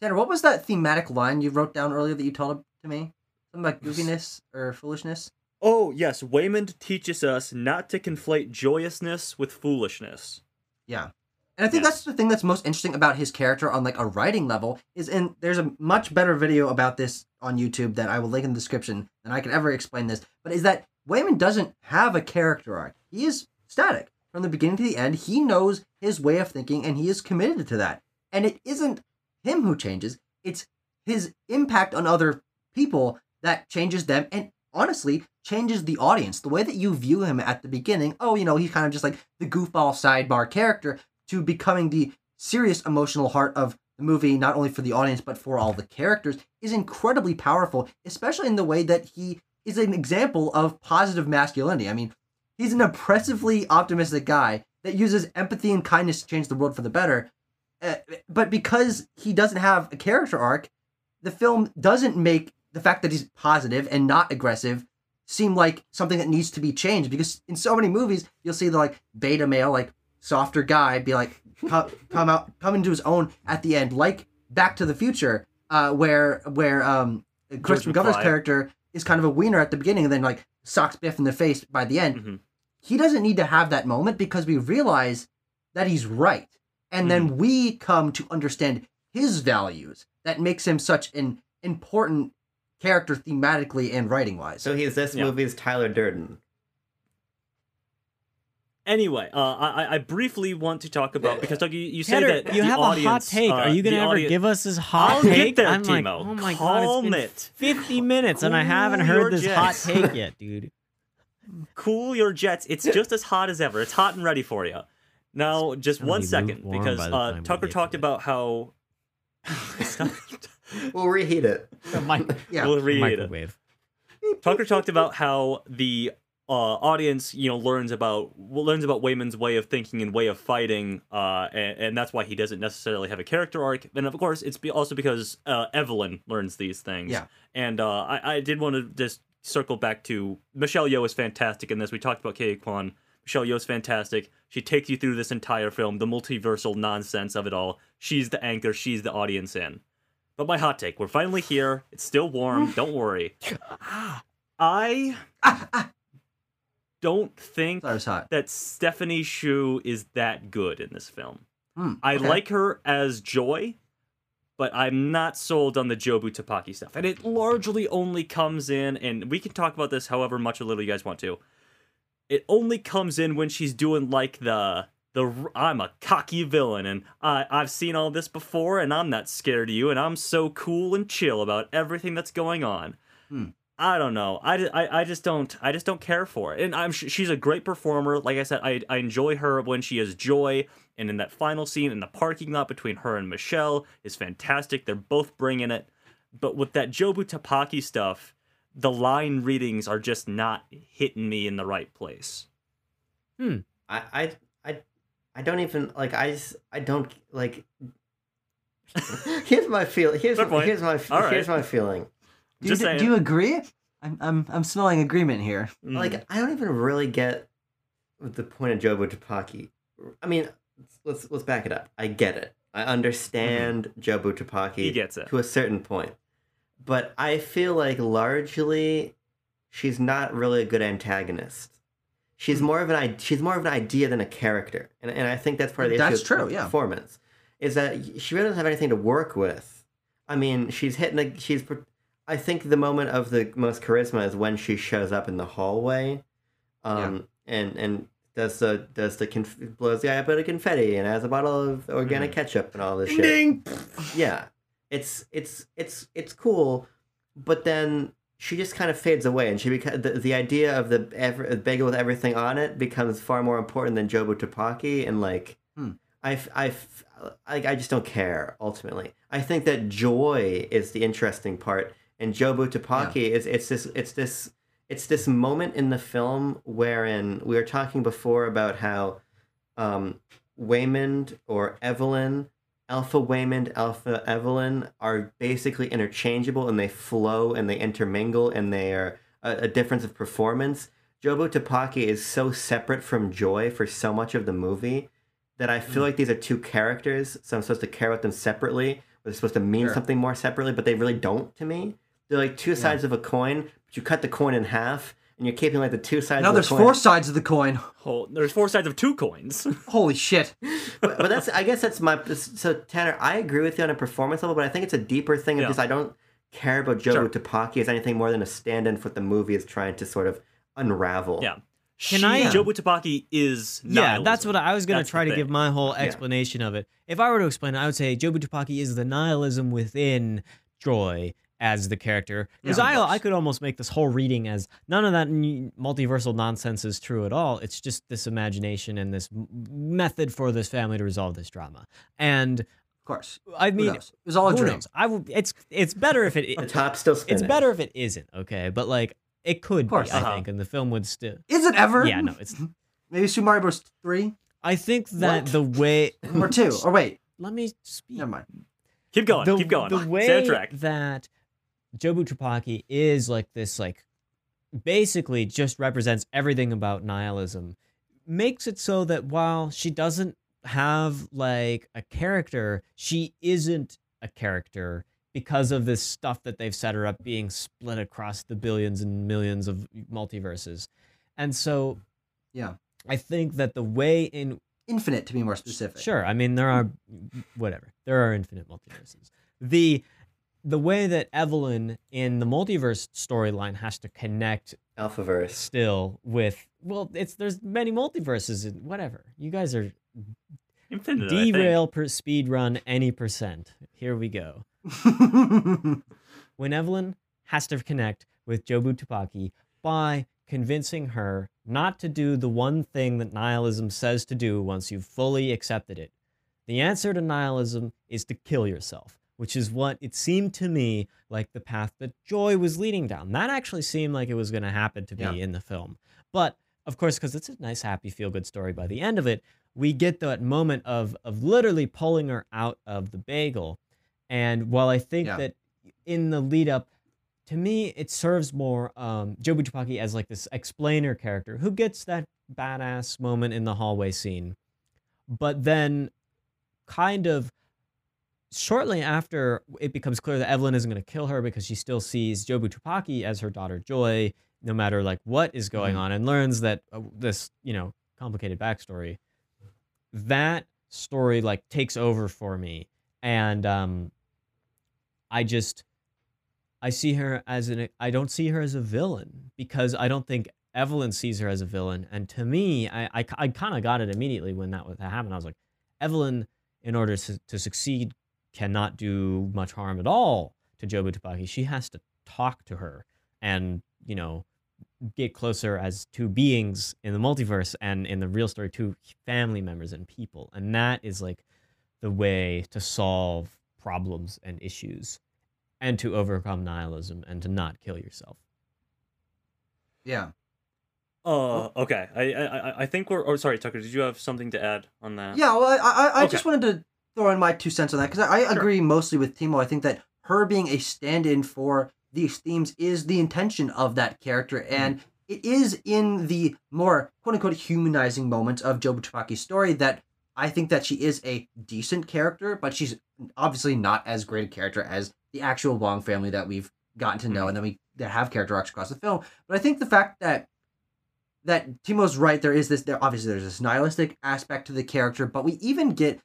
Tanner, what was that thematic line you wrote down earlier that you told to me? Something about goofiness or foolishness? Oh yes, Waymond teaches us not to conflate joyousness with foolishness. Yeah. And I think Yes. that's the thing that's most interesting about his character on like a writing level is in there's a much better video about this on YouTube that I will link in the description than I could ever explain this. But is that Waymond doesn't have a character arc. He is static from the beginning to the end. He knows his way of thinking and he is committed to that. And it isn't him who changes, it's his impact on other people that changes them and honestly changes the audience. The way that you view him at the beginning, oh, you know, he's kind of just like the goofball sidebar character to becoming the serious emotional heart of the movie, not only for the audience, but for all the characters, is incredibly powerful, especially in the way that he is an example of positive masculinity. I mean, he's an oppressively optimistic guy that uses empathy and kindness to change the world for the better. Uh, but because he doesn't have a character arc, the film doesn't make the fact that he's positive and not aggressive seem like something that needs to be changed because in so many movies you'll see the like beta male like softer guy be like come, come out come into his own at the end like Back to the Future uh, where where um Chris George McGovern's character is kind of a wiener at the beginning and then like socks Biff in the face by the end. Mhm. He doesn't need to have that moment because we realize that he's right. And then we come to understand his values that makes him such an important character thematically and writing wise. So he's this Yeah. movie's Tyler Durden. Anyway, uh, I, I briefly want to talk about because Doug, you, you say Tanner, that you the have audience, a hot take. uh, Are you gonna ever audience- give us this hot I'll take? get there, I'm like, Timo. oh my god, Calm it's been it. 50 minutes and I haven't heard your this hot take yet, dude. Cool your jets. It's just as hot as ever. It's hot and ready for you. Now, just gonna one be second, because uh, Tucker talked to it. about how. We'll reheat it. yeah. we'll read it. Microwave. Tucker talked about how the uh, audience, you know, learns about learns about Waymond's way of thinking and way of fighting, uh, and, and that's why he doesn't necessarily have a character arc. And of course, it's be- also because uh, Evelyn learns these things. Yeah. And uh, I, I did want to just circle back to Michelle Yeoh is fantastic in this. We talked about Ke Huy Quan. Michelle Yeoh is fantastic. She takes you through this entire film, the multiversal nonsense of it all. She's the anchor. She's the audience in. But my hot take, we're finally here. It's still warm. Don't worry. I don't think That Stephanie Hsu is that good in this film. Hmm, I like her as Joy, but I'm not sold on the Jobu Tupaki stuff. And it largely only comes in, and we can talk about this however much or little you guys want to. It only comes in when she's doing like the the I'm a cocky villain and I I've seen all this before and I'm not scared of you and I'm so cool and chill about everything that's going on. Hmm. I don't know. I, I, I just don't I just don't care for it. And I'm she's a great performer. Like I said, I I enjoy her when she is Joy. And in that final scene in the parking lot between her and Michelle is fantastic. They're both bringing it. But with that Jobu Tupaki stuff, the line readings are just not hitting me in the right place. Hmm. I, I, I, I don't even like. I, just, I don't like. here's my feel. Here's Fair here's my All right. here's my feeling. Do you, Just saying. do you agree? I'm, I'm, I'm smelling agreement here. Mm. Like I don't even really get the point of Jobu Tupaki. I mean, let's let's back it up. I get it. I understand Jobu Tupaki he gets it. to a certain point, but I feel like largely she's not really a good antagonist. She's more of an i- she's more of an idea than a character, and and I think that's part of the That's issue true, with yeah. performance is that she really doesn't have anything to work with. I mean, she's hitting a she's. pr- I think the moment of the most charisma is when she shows up in the hallway, um, and and does the does the conf- blows the eye up out of confetti and has a bottle of organic ketchup and all this shit. yeah. It's it's it's it's cool but then she just kind of fades away and she beca- the, the idea of the ever, bagel with everything on it becomes far more important than jobu tupaki and like Hmm. I, I, I, I just don't care ultimately. I think that joy is the interesting part and jobu tupaki is it's this it's this it's this moment in the film wherein we were talking before about how um, Waymond or Evelyn, Alpha Waymond, Alpha Evelyn are basically interchangeable and they flow and they intermingle and they are a, a difference of performance. Jobu Tapaki is so separate from Joy for so much of the movie that I feel like these are two characters, so I'm supposed to care about them separately. They're supposed to mean Sure. something more separately, but they really don't to me. They're like two sides of a coin, but you cut the coin in half, and you're keeping like the two sides. Now of there's the coin. four sides of the coin. Whole, there's four sides of two coins. Holy shit. but, but that's I guess that's my so Tanner. I agree with you on a performance level, but I think it's a deeper thing of Yeah. just I don't care about Joe Sure. Tapaki as anything more than a stand-in for what the movie is trying to sort of unravel. Yeah. Can she, I- Jobu Tupaki is Yeah, that's nihilism. what I was going to That's try the to give my whole explanation of it. If I were to explain it, I would say Jobu Tupaki is the nihilism within Joy as the character. Because Yeah, I. I could almost make this whole reading as none of that n- multiversal nonsense is true at all. It's just this imagination and this m- method for this family to resolve this drama. And Of course. I mean, knows? It was all a who dream. knows? I would. It's it's better if it. The top's still spinning. it's better if it isn't. Okay, but like it could course. be. I Uh-huh. think, and the film would still. Is it ever? Yeah, no, it's. Maybe Super Mario Bros. 3 I think that What? the way or 2. Or wait, let me speak. never mind. Keep going. the, keep going. The way Stay on track. that Jobu Tupaki is like this like basically just represents everything about nihilism makes it so that while she doesn't have like a character she isn't a character because of this stuff that they've set her up being split across the billions and millions of multiverses and so Yeah. i think that the way in Infinite, to be more specific. Sure. I mean, there are whatever. There are infinite multiverses. The the way that Evelyn in the multiverse storyline has to connect Alphaverse. still with well, it's there's many multiverses and whatever. You guys are Infinite. Derail per speed run any percent. Here we go. When Evelyn has to connect with Jobu Tupaki by convincing her not to do the one thing that nihilism says to do once you've fully accepted it. The answer to nihilism is to kill yourself, which is what it seemed to me like the path that Joy was leading down. That actually seemed like it was going to happen to be Yeah. in the film. But of course, because it's a nice, happy, feel good story by the end of it, we get that moment of, of literally pulling her out of the bagel. And while I think Yeah. that in the lead up, to me, it serves more um, Jobu Tupaki as like this explainer character who gets that badass moment in the hallway scene, but then kind of shortly after it becomes clear that Evelyn isn't going to kill her because she still sees Jobu Tupaki as her daughter Joy, no matter like what is going Mhm. on, and learns that uh, this you know complicated backstory. That story like takes over for me, and um, I just I see her as an I don't see her as a villain because I don't think Evelyn sees her as a villain. And to me, I I, I kind of got it immediately when that was that happened. I was like, Evelyn, in order to, to succeed, cannot do much harm at all to Jobu Tupaki. She has to talk to her and you know get closer as two beings in the multiverse and in the real story, two family members and people. And that is like the way to solve problems and issues and to overcome nihilism and to not kill yourself. yeah. Uh, okay. I, I I- I think we're. Or sorry, Tucker. Did you have something to add on that? Yeah, well, I, I, I Okay. just wanted to throw in my two cents on that because I, I agree mostly with Timo. I think that her being a stand-in for these themes is the intention of that character, mm-hmm. and it is in the more quote-unquote humanizing moments of Jobu Tupaki's story that I think that she is a decent character, but she's obviously not as great a character as the actual Wong family that we've gotten to know, mm-hmm. and then we that have character arcs across the film. But I think the fact that that Timo's right. There is this. There obviously there's this nihilistic aspect to the character, but we even get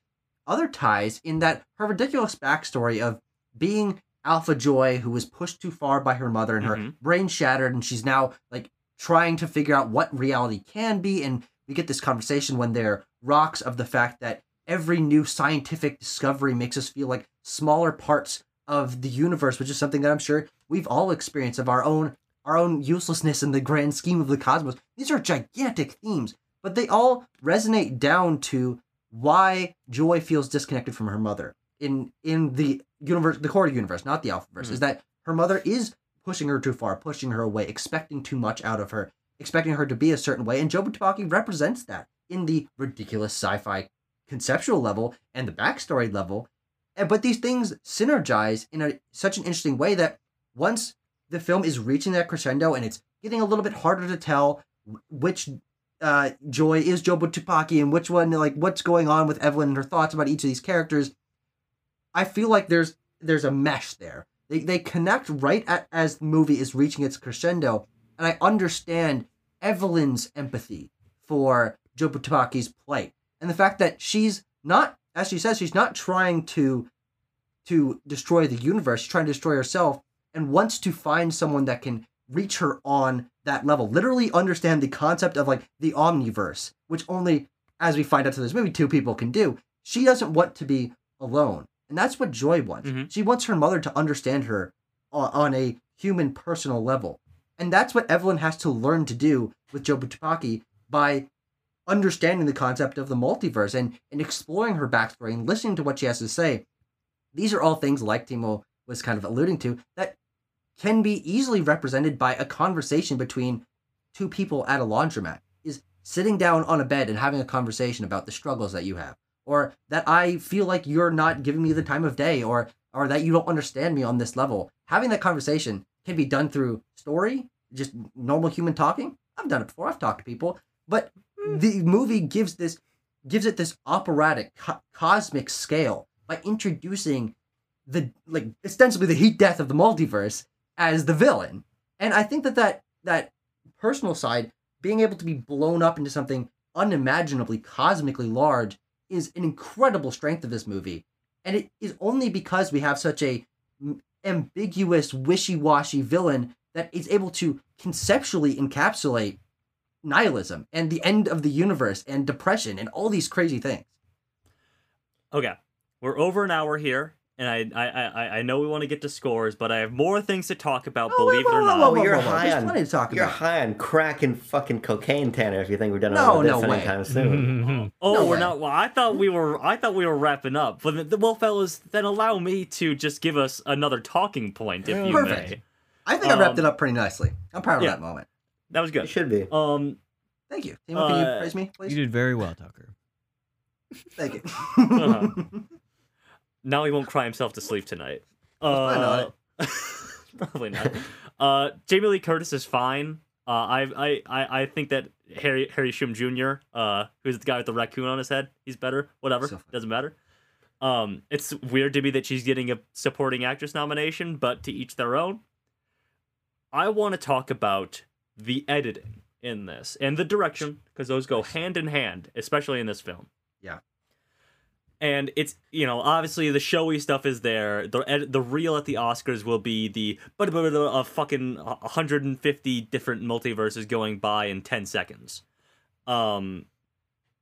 other ties in that her ridiculous backstory of being Alpha Joy, who was pushed too far by her mother and her Mhm. brain shattered, and she's now like trying to figure out what reality can be. And we get this conversation when they're rocks of the fact that every new scientific discovery makes us feel like smaller parts of the universe, which is something that I'm sure we've all experienced of our own our own uselessness in the grand scheme of the cosmos. These are gigantic themes, but they all resonate down to why Joy feels disconnected from her mother in in the universe, the core universe, not the Alphaverse. Mm-hmm. Is that her mother is pushing her too far, pushing her away, expecting too much out of her, expecting her to be a certain way, and Jobu Tupaki represents that in the ridiculous sci-fi conceptual level and the backstory level. And but these things synergize in a such an interesting way that once the film is reaching that crescendo and it's getting a little bit harder to tell which uh, Joy is Jobu Tupaki and which one like what's going on with Evelyn and her thoughts about each of these characters. I feel like there's there's a mesh there. They they connect right at, as the movie is reaching its crescendo, and I understand Evelyn's empathy for Jobu Tupaki's plight and the fact that she's not, as she says, she's not trying to to destroy the universe. She's trying to destroy herself and wants to find someone that can reach her on that level. Literally understand the concept of like the omniverse, which only, as we find out through this movie, two people can do. She doesn't want to be alone. And that's what Joy wants. Mhm. She wants her mother to understand her on, on a human personal level. And that's what Evelyn has to learn to do with Jobu Tupaki by understanding the concept of the multiverse and, and exploring her backstory and listening to what she has to say. These are all things, like Timo was kind of alluding to, that can be easily represented by a conversation between two people at a laundromat. Is sitting down on a bed and having a conversation about the struggles that you have, or that I feel like you're not giving me the time of day, or or that you don't understand me on this level. Having that conversation can be done through story, just normal human talking. I've done it before. I've talked to people, but hmm. the movie gives this gives it this operatic co- cosmic scale by introducing the like ostensibly the heat death of the multiverse as the villain. And I think that that that personal side being able to be blown up into something unimaginably cosmically large is an incredible strength of this movie. And it is only because we have such a ambiguous, wishy-washy villain that is able to conceptually encapsulate nihilism and the end of the universe and depression and all these crazy things. Okay, we're over an hour here, and I I I, I know we want to get to scores, but I have more things to talk about. Oh, believe it or whoa, whoa, not. whoa, whoa, you're whoa, whoa. high There's on plenty to talk You're about. high on crack and fucking cocaine, Tanner. If you think we're done No, with this no way. anytime soon. Oh, No we're way. not. Well, I thought we were. I thought we were wrapping up. But the, well, fellas, then allow me to just give us another talking point, if you Perfect. may. I think I wrapped Um, it up pretty nicely. I'm proud of yeah. that moment. That was good. It should be. Um, Thank you. Timo, can you Uh, praise me, please? You did very well, Tucker. Thank you. Uh-huh. now he won't cry himself to sleep tonight. Why Uh, probably not. Uh, Jamie Lee Curtis is fine. Uh, I, I, I, I think that Harry Harry Shum Jr., uh, who's the guy with the raccoon on his head, he's better. Whatever, So doesn't matter. Um, it's weird to me that she's getting a supporting actress nomination, but to each their own. I want to talk about the editing in this and the direction because those go hand in hand, especially in this film. Yeah. And it's you know obviously the showy stuff is there. The the real at the Oscars will be the but a fucking 150 different multiverses going by in 10 seconds. Um,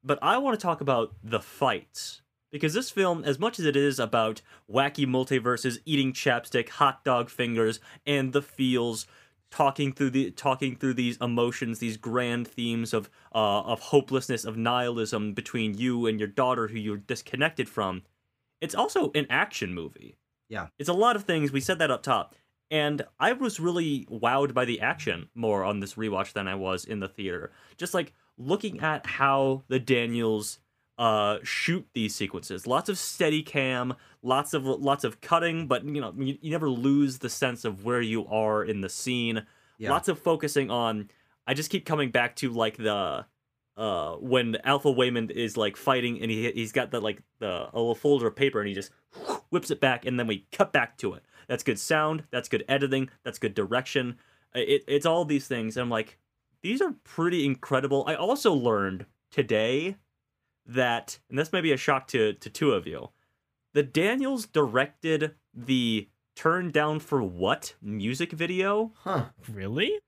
but I want to talk about the fights because this film, as much as it is about wacky multiverses, eating chapstick, hot dog fingers, and the feels, talking through the talking through these emotions, these grand themes of uh, of hopelessness, of nihilism between you and your daughter who you're disconnected from. It's also an action movie. Yeah. it's a lot of things. We said that up top. And I was really wowed by the action more on this rewatch than I was in the theater. Just like looking at how the Daniels uh shoot these sequences. Lots of steady cam, lots of lots of cutting, but you know, you, you never lose the sense of where you are in the scene. Yeah. Lots of focusing on I just keep coming back to like the uh when Alpha Waymond is like fighting and he he's got the like the a little folder of paper and he just whips it back and then we cut back to it. That's good sound, that's good editing, that's good direction. It, it's all these things and I'm like these are pretty incredible. I also learned today that and this may be a shock to to two of you. The Daniels directed the Turn Down for What music video Huh. Really?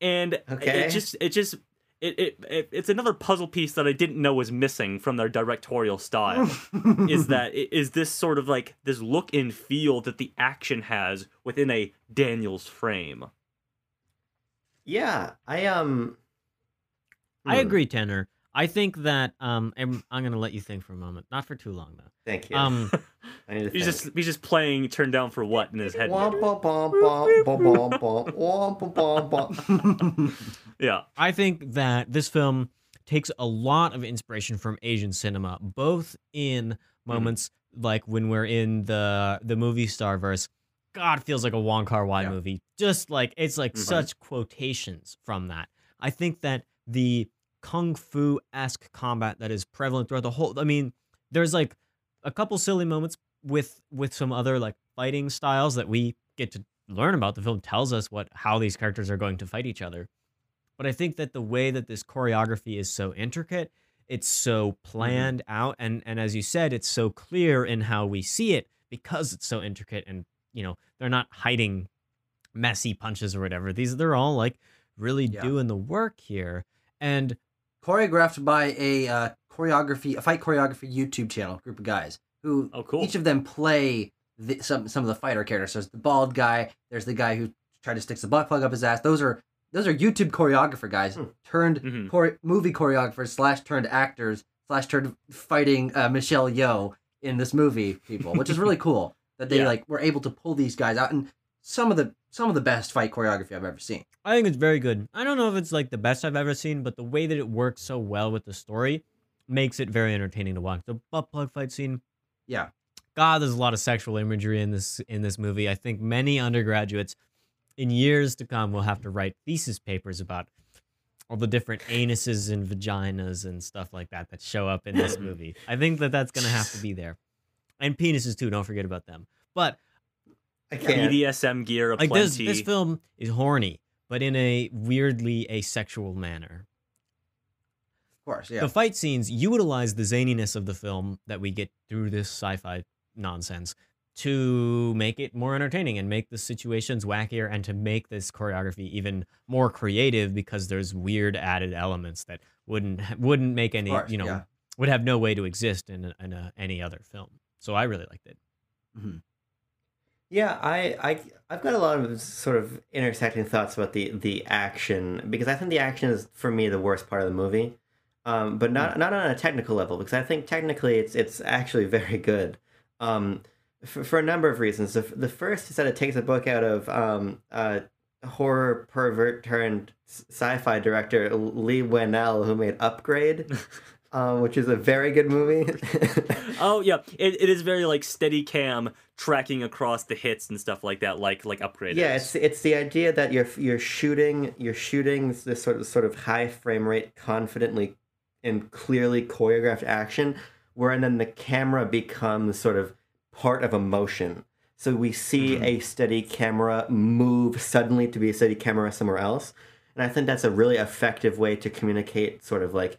and Okay. it just it just it, it, it it's another puzzle piece that I didn't know was missing from their directorial style. is that is this sort of like this look and feel that the action has within a Daniels frame. Yeah, I um. I hmm, agree, Tanner. I think that um, I'm, I'm going to let you think for a moment, not for too long though. Thank you. Um, he's just he's just playing turned down for what in his head. yeah, I think that this film takes a lot of inspiration from Asian cinema, both in mm-hmm. moments mm-hmm. like when we're in the the movie star verse. God feels like a Wong Kar Wai yeah. movie. Just like it's like mm-hmm. such quotations from that. I think that the kung fu esque combat that is prevalent throughout the whole. I mean, there's like a couple silly moments with with some other like fighting styles that we get to learn about. The film tells us what how these characters are going to fight each other. But I think that the way that this choreography is so intricate, it's so mm-hmm. planned out, and and as you said, it's so clear in how we see it because it's so intricate, and you know they're not hiding messy punches or whatever. These they're all like really Yeah. doing the work here, and choreographed by a uh, choreography, a fight choreography YouTube channel group of guys who Oh, cool. each of them play the, some some of the fighter characters. So there's the bald guy. There's the guy who tried to stick the butt plug up his ass. Those are those are YouTube choreographer guys Hmm. turned Mhm. chore- movie choreographers slash turned actors slash turned fighting uh, Michelle Yeoh in this movie. People, which is really cool that they Yeah. like were able to pull these guys out and some of the some of the best fight choreography I've ever seen. I think it's very good. I don't know if it's like the best I've ever seen, but the way that it works so well with the story makes it very entertaining to watch. The butt plug fight scene, Yeah. God, there's a lot of sexual imagery in this in this movie. I think many undergraduates in years to come, we'll have to write thesis papers about all the different anuses and vaginas and stuff like that that show up in this movie. I think that that's gonna have to be there, and penises too. Don't forget about them. But I can't. BDSM gear like this, this film is horny, but in a weirdly asexual manner. Of course, yeah. The fight scenes utilize the zaniness of the film that we get through this sci-fi nonsense to make it more entertaining and make the situations wackier and to make this choreography even more creative because there's weird added elements that wouldn't wouldn't make any course, you know yeah. would have no way to exist in, in a, any other film. So I really liked it. Mm-hmm. Yeah, I, I, I've got a lot of sort of intersecting thoughts about the the action because I think the action is for me the worst part of the movie, um, but not not on a technical level because I think technically it's it's actually very good, um, for, for a number of reasons. The, the first is that it takes a book out of um, uh, horror pervert turned sci-fi director Leigh Whannell who made Upgrade, um, which is a very good movie. Oh yeah, it, it is very like steady cam tracking across the hits and stuff like that, like like upgrade. Yeah, it's it's the idea that you're you're shooting you're shooting this sort of sort of high frame rate, confidently and clearly choreographed action, where then the camera becomes sort of part of a motion. So we see a steady camera move suddenly to be a steady camera somewhere else, and I think that's a really effective way to communicate sort of like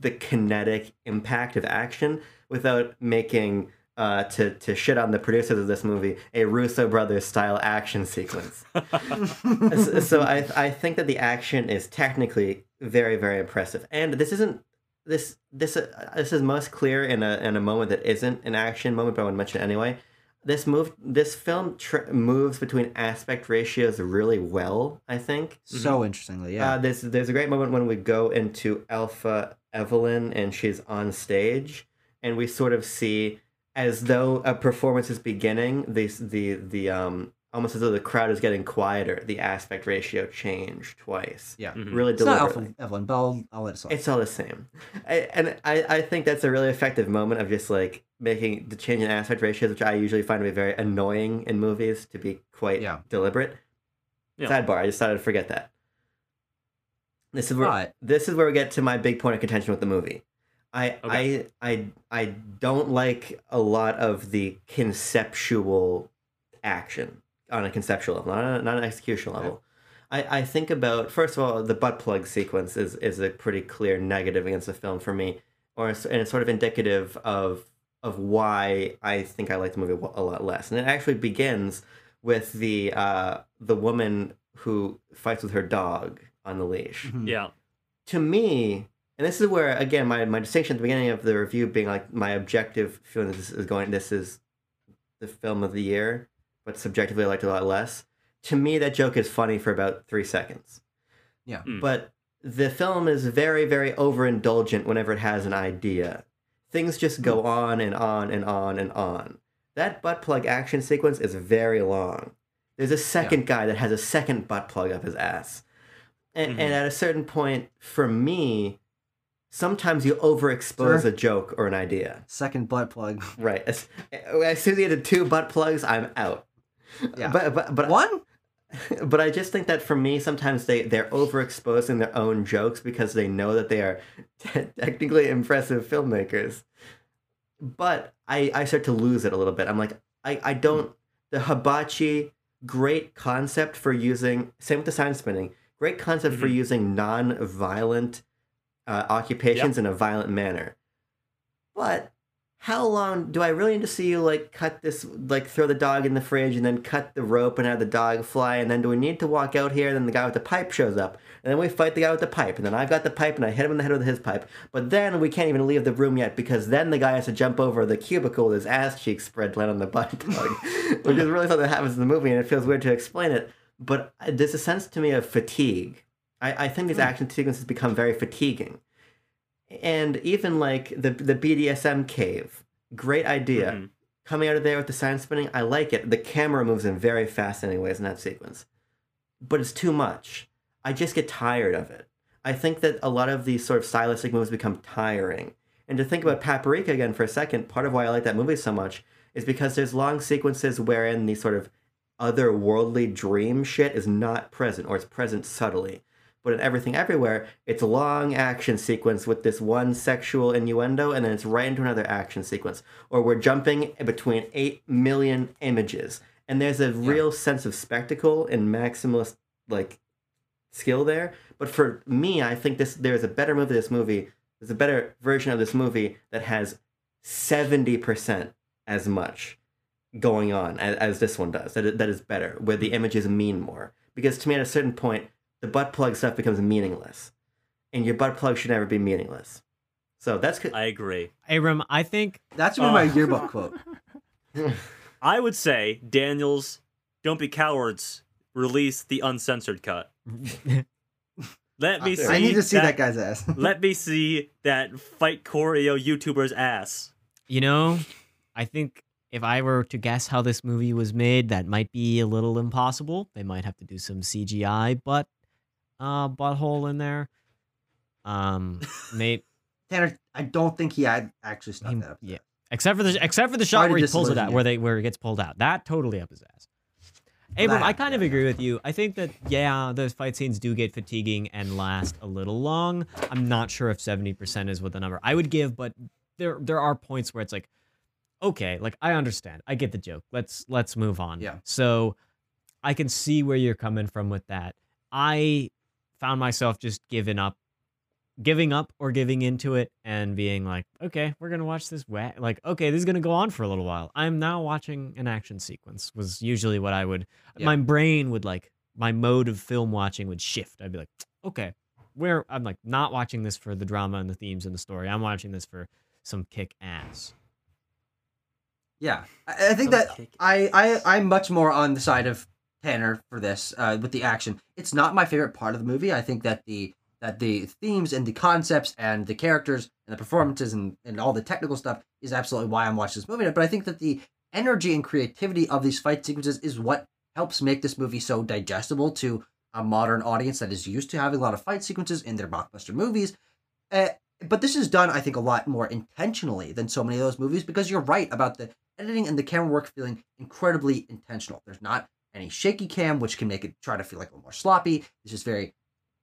the kinetic impact of action without making uh, to to shit on the producers of this movie a Russo brothers style action sequence. so so I I think that the action is technically very very impressive, and this isn't this this uh, this is most clear in a in a moment that isn't an action moment, but I would mention it anyway. This move this film tr- moves between aspect ratios really well. I think. so interestingly, yeah. Uh, there's there's a great moment when we go into Alpha Evelyn and she's on stage, and we sort of see as though a performance is beginning. The the the um almost as though the crowd is getting quieter. The aspect ratio change twice. yeah. Mhm. Really It's not deliberately. Alpha Evelyn, but I'll, I'll let it slide. It's all the same, I, and I, I think that's a really effective moment of just like making the change in aspect ratios, which I usually find to be very annoying in movies, to be quite Yeah. deliberate. Yeah. Sidebar: I just thought I'd forget that. This is where Right. this is where we get to my big point of contention with the movie. I Okay. I I I don't like a lot of the conceptual action on a conceptual level, not, a, not an executional level. I, I think about first of all the butt plug sequence is is a pretty clear negative against the film for me, or and it's sort of indicative of of why I think I like the movie a lot less. And it actually begins with the uh, the woman who fights with her dog on the leash Mhm. yeah. to me, and this is where again my, my distinction at the beginning of the review being like my objective feeling this is going this is the film of the year, but subjectively I liked it a lot less. To me, that joke is funny for about three seconds. Yeah. Mm. But the film is very, very overindulgent whenever it has an idea. Things just go on and on and on and on. That butt plug action sequence is very long. There's a second guy that has a second butt plug up his ass. And, Mhm. and at a certain point, for me, sometimes you overexpose Sure. a joke or an idea. Second butt plug. Right. As, as soon as you get to two butt plugs, I'm out. Yeah. But but but One? but I just think that for me, sometimes they they're overexposing their own jokes because they know that they are technically impressive filmmakers. But I I start to lose it a little bit. I'm like I I don't the hibachi great concept for using same with the sign spinning great concept for Mhm. using non-violent uh, occupations in a violent manner. But how long do I really need to see you like cut this like throw the dog in the fridge and then cut the rope and have the dog fly? And then do we need to walk out here and then the guy with the pipe shows up? And then we fight the guy with the pipe. And then I've got the pipe and I hit him in the head with his pipe. But then we can't even leave the room yet because then the guy has to jump over the cubicle with his ass cheeks spread land on the butt plug which is really something that happens in the movie and it feels weird to explain it but there's a sense to me of fatigue I, I think these action sequences become very fatiguing and even like the the BDSM cave, great idea. Mhm. Coming out of there with the sign spinning, I like it. The camera moves in very fascinating ways in that sequence, but it's too much. I just get tired of it. I think that a lot of these sort of stylistic moves become tiring. And to think about Paprika again for a second, part of why I like that movie so much is because there's long sequences wherein these sort of otherworldly dream shit is not present or it's present subtly. But in Everything Everywhere, it's a long action sequence with this one sexual innuendo and then it's right into another action sequence. Or we're jumping between 8 million images. And there's a real sense of spectacle and maximalist like skill there. But for me, I think this there's a better movie this movie. There's a better version of this movie that has 70% as much going on as, as this one does. That, that is better, where the hmm. images mean more. Because to me, at a certain point, the butt plug stuff becomes meaningless. And your butt plug should never be meaningless. So that's. I agree. Abram, I think That's gonna be my uh, yearbook quote. I would say Daniels, don't be cowards. Release the uncensored cut. Let me see. I need to see that, guy's ass. Let me see that fight choreo YouTuber's ass. You know, I think if I were to guess how this movie was made, that might be a little impossible. They might have to do some CGI butt uh butthole in there. Um may Tanner, I don't think he had actually stuck he- that up. yeah. Except for the except for the shot where he pulls it out, where they where it gets pulled out. That totally up his ass. Abram, I kind of agree with you. I think that yeah, those fight scenes do get fatiguing and last a little long. I'm not sure if 70% is what the number I would give, but there there are points where it's like, okay, like I understand. I get the joke. Let's let's move on. Yeah. So I can see where you're coming from with that. I found myself just giving up giving up or giving into it and being like, okay, we're gonna watch this. Wa-. Like, okay, this is gonna go on for a little while. I'm now watching an action sequence. Was usually what I would. Yeah. My brain would like my mode of film watching would shift. I'd be like, okay, where I'm like not watching this for the drama and the themes and the story. I'm watching this for some kick ass. Yeah, I, I think that I, I I'm much more on the side of Tanner for this uh, with the action. It's not my favorite part of the movie. I think that the that the themes and the concepts and the characters and the performances and, and all the technical stuff is absolutely why I'm watching this movie. But I think that the energy and creativity of these fight sequences is what helps make this movie so digestible to a modern audience that is used to having a lot of fight sequences in their blockbuster movies. Uh, but this is done, I think, a lot more intentionally than so many of those movies because you're right about the editing and the camera work feeling incredibly intentional. There's not any shaky cam, which can make it try to feel like a little more sloppy. It's just very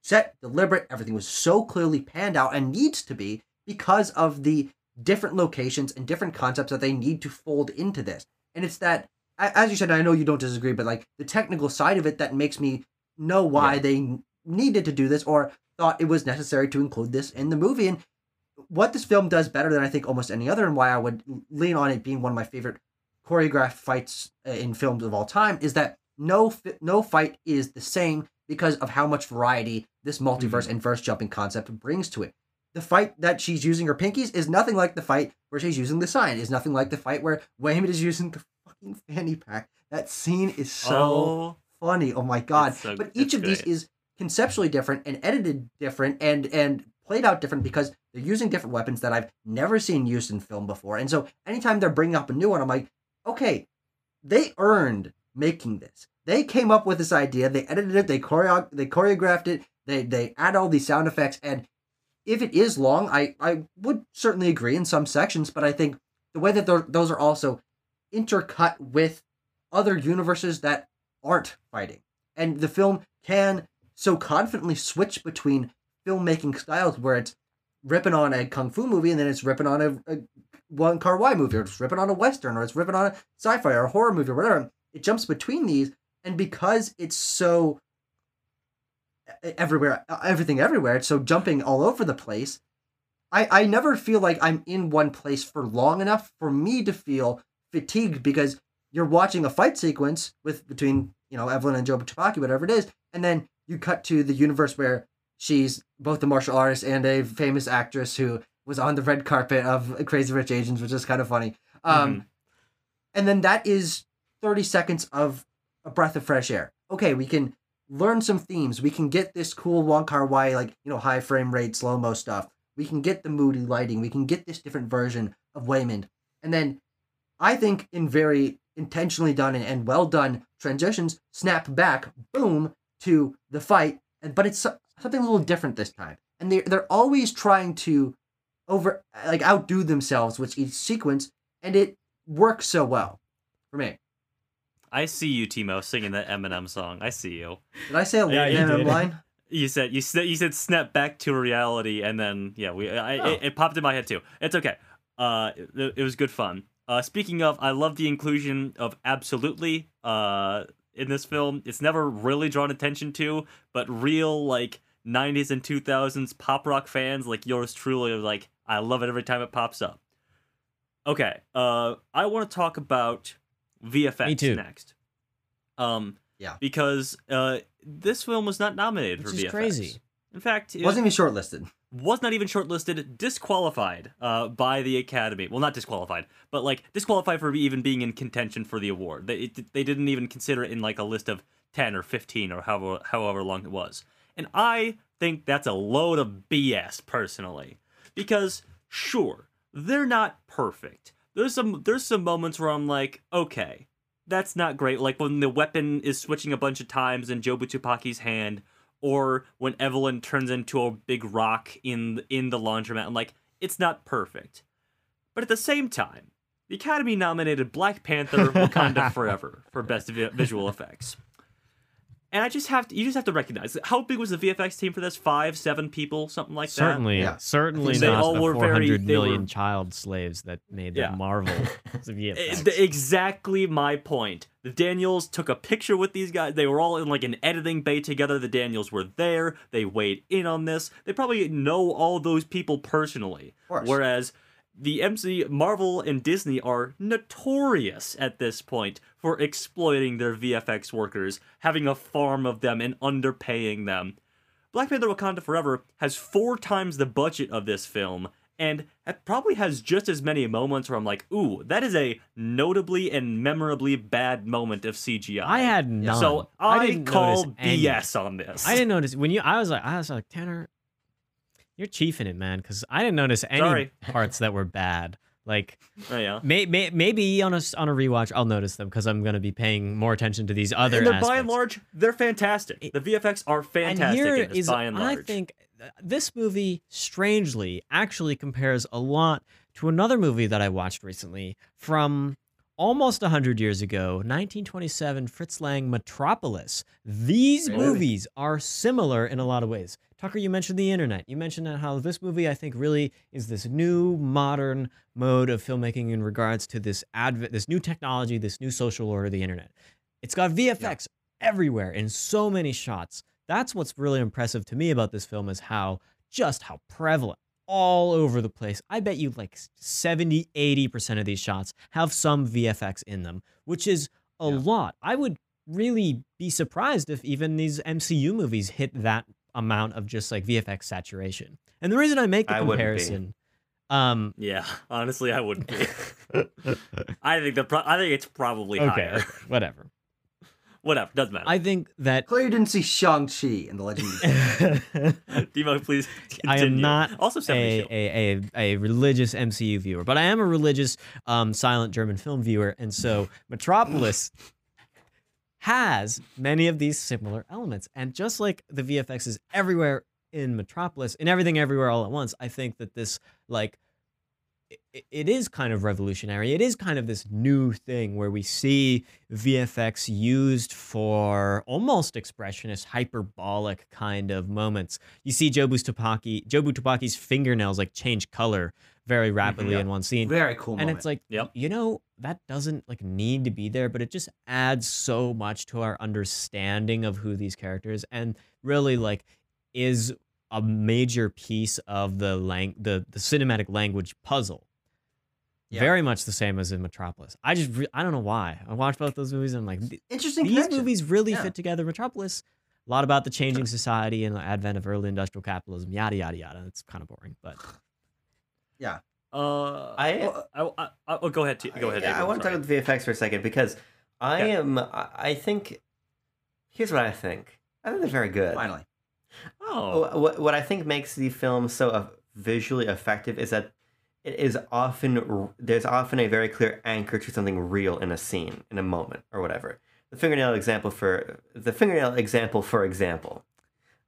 set, deliberate. Everything was so clearly panned out and needs to be because of the different locations and different concepts that they need to fold into this. And it's that, as you said, I know you don't disagree, but like the technical side of it that makes me know why Yeah. they needed to do this or thought it was necessary to include this in the movie. And what this film does better than I think almost any other, and why I would lean on it being one of my favorite choreographed fights uh, in films of all time, is that no no fight is the same because of how much variety this multiverse and verse jumping concept brings to it. The fight that she's using her pinkies is nothing like the fight where she's using the sign. Is nothing like the fight where Waymond is using the fucking fanny pack. That scene is so oh, funny. Oh my god! So- but each of these is conceptually different and edited different and and played out different because they're using different weapons that I've never seen used in film before. And so anytime they're bringing up a new one, I'm like, okay, they earned making this. They came up with this idea. They edited it. They choreo- they choreographed it. They they add all these sound effects. And if it is long, I I would certainly agree in some sections. But I think the way that those are also intercut with other universes that aren't fighting. And the film can so confidently switch between filmmaking styles where it's ripping on a kung fu movie and then it's ripping on a, a Wong Kar Wai movie or it's ripping on a western or it's ripping on a sci-fi or a horror movie or whatever. It jumps between these and because it's so everywhere everything everywhere it's so jumping all over the place I, I never feel like I'm in one place for long enough for me to feel fatigued because you're watching a fight sequence with between you know Evelyn and Jobu Tupaki, whatever it is, and then you cut to the universe where she's both a martial artist and a famous actress who was on the red carpet of Crazy Rich Asians, which is kind of funny. Um, and then that is 30 seconds of a breath of fresh air. Okay, we can learn some themes. We can get this cool Wong Kar Wai, like, you know, high frame rate, slow mo stuff. We can get the moody lighting. We can get this different version of Waymond. And then I think in very intentionally done and, and well done transitions, snap back, boom, to the fight. And but it's something a little different this time. And they're, they're always trying to over like outdo themselves with each sequence, and it works so well for me. I see you, Timo, singing that Eminem song. I see you. Did I say a Yeah, Eminem line? You said you said you said snap back to reality, and then yeah, we I, Oh. it, it popped in my head too. It's okay. Uh, it, it was good fun. Uh, speaking of, I love the inclusion of absolutely uh in this film. It's never really drawn attention to, but real like '90s and 2000s pop rock fans like yours truly are like, I love it every time it pops up. Okay, uh, I want to talk about VFX Me too. next. Um, Yeah. because uh, this film was not nominated Which for is VFX. crazy. In fact, it Wasn't even shortlisted. was not even shortlisted, disqualified uh, by the Academy. Well, not disqualified, but like disqualified for even being in contention for the award. They it, they didn't even consider it in like a list of ten or fifteen or however however long it was. And I think that's a load of BS personally, because sure they're not perfect. There's some there's some moments where I'm like, okay, that's not great. Like when the weapon is switching a bunch of times in Jobu Tupaki's hand, or when Evelyn turns into a big rock in in the laundromat. I'm like, it's not perfect. But at the same time, the Academy nominated Black Panther Wakanda Forever for best visual effects. And I just have to you just have to recognize how big was the VFX team for this? Five, seven people, something like that. Certainly, Yeah. certainly They not all the were four very- million were- child slaves that made Yeah. the Marvel Eh, VFX. Exactly my point. The Daniels took a picture with these guys. They were all in like an editing bay together. The Daniels were there. They weighed in on this. They probably know all those people personally. Of course. Whereas the MC Marvel and Disney are notorious at this point for exploiting their VFX workers, having a farm of them and underpaying them. Black Panther Wakanda Forever has four times the budget of this film, and it probably has just as many moments where I'm like, ooh, that is a notably and memorably bad moment of CGI. I had none. So I, didn't call notice any. BS on this. I didn't notice when you. I was like, I was like, Tanner, you're chiefing it, man, because I didn't notice any Sorry. parts that were bad. Like, Oh, yeah. may, may, maybe on a on a rewatch, I'll notice them because I'm gonna be paying more attention to these other. and they're by and large, they're fantastic. The VFX are fantastic and here this, is, by and large. I think uh, this movie, strangely, actually compares a lot to another movie that I watched recently from almost 100 years ago, 1927, Fritz Lang Metropolis. These movie. movies are similar in a lot of ways. Tucker, you mentioned the internet. You mentioned how this movie, I think, really is this new modern mode of filmmaking in regards to this advent, this new technology, this new social order, the internet. It's got VFX everywhere in so many shots. That's what's really impressive to me about this film is how just how prevalent all over the place. I bet you like 70, 80% of these shots have some VFX in them, which is a Yeah. lot. I would really be surprised if even these MCU movies hit that amount of just like VFX saturation. And the reason I make the I comparison um yeah, honestly, I wouldn't be. I think the pro- I think it's probably okay, higher. whatever. Whatever, doesn't matter. I think that Clearly, you didn't see Shang-Chi in the Legend of Demo, please. I am not also a, a, a, a religious MCU viewer, but I am a religious um, silent German film viewer. And so Metropolis has many of these similar elements. And just like the VFX is everywhere in Metropolis, in everything everywhere all at once, I think that this, like, i- it is kind of revolutionary. It is kind of this new thing where we see VFX used for almost expressionist, hyperbolic kind of moments. You see Jobu Tupaki, Jobu Tupaki's fingernails like change color very mm-hmm. rapidly Yeah. in one scene. Very cool and moment. it's like, Yep. you know, that doesn't like need to be there, but it just adds so much to our understanding of who these characters and really like is a major piece of the lang- the the cinematic language puzzle. Yeah. Very much the same as in Metropolis. I just re- I don't know why. I watched both those movies and I'm like Interesting these connection. movies really Yeah. fit together. Metropolis, a lot about the changing society and the advent of early industrial capitalism, yada yada yada. It's kind of boring, but Uh, I- well, I, I, I, oh, go ahead. T- go ahead. Yeah, I Adrian, want to talk about the VFX for a second because I Yeah. am. I I think. Here's what I think. I think they're very good. Finally. Oh, Oh, What, what I think makes the film so uh, visually effective is that it is often there's often a very clear anchor to something real in a scene, in a moment, or whatever. The fingernail example for the fingernail example, for example,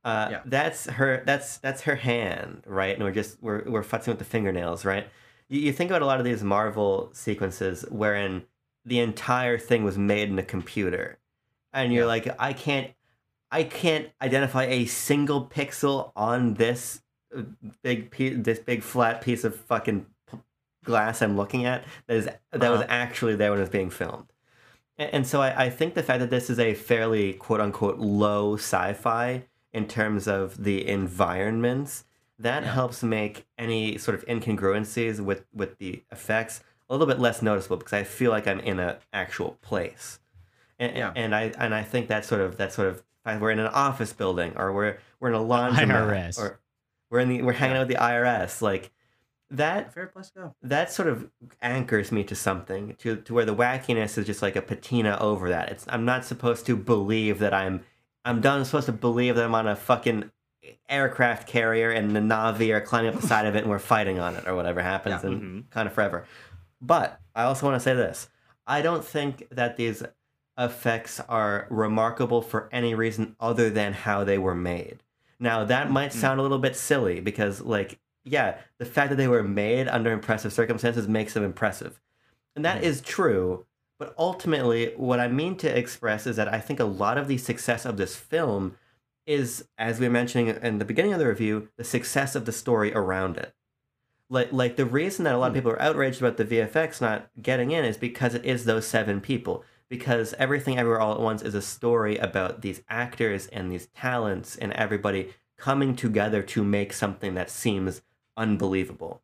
uh, Yeah. that's her. That's that's her hand, right? And we're just we're we're futzing with the fingernails, right? You, you think about a lot of these Marvel sequences wherein the entire thing was made in a computer, and you're Yeah. like, I can't, I can't identify a single pixel on this uh, big piece, this big flat piece of fucking glass I'm looking at that is that was Uh-huh. actually there when it was being filmed. And, and so I, I think the fact that this is a fairly quote unquote low sci-fi in terms of the environments that Yeah. helps make any sort of incongruencies with with the effects a little bit less noticeable because I feel like I'm in an actual place. And, Yeah. and I and I think that sort of that sort of we're in an office building or we're we're in a laundromat IRS. or we're in the we're hanging out with the IRS like that Fair place to go. that sort of anchors me to something to, to where the wackiness is just like a patina over that it's i'm not supposed to believe that i'm i'm done supposed to believe that i'm on a fucking aircraft carrier and the navi are climbing up the side of it and we're fighting on it or whatever happens Yeah. in Mhm. Wakanda Forever but i also want to say this i don't think that these effects are remarkable for any reason other than how they were made now that might Mhm. sound a little bit silly because like yeah, the fact that they were made under impressive circumstances makes them impressive. And that Mhm. is true. But ultimately, what I mean to express is that I think a lot of the success of this film is, as we were mentioning in the beginning of the review, the success of the story around it. Like, like the reason that a lot of Hmm. people are outraged about the VFX not getting in is because it is those seven people. Because everything everywhere all at once is a story about these actors and these talents and everybody coming together to make something that seems unbelievable.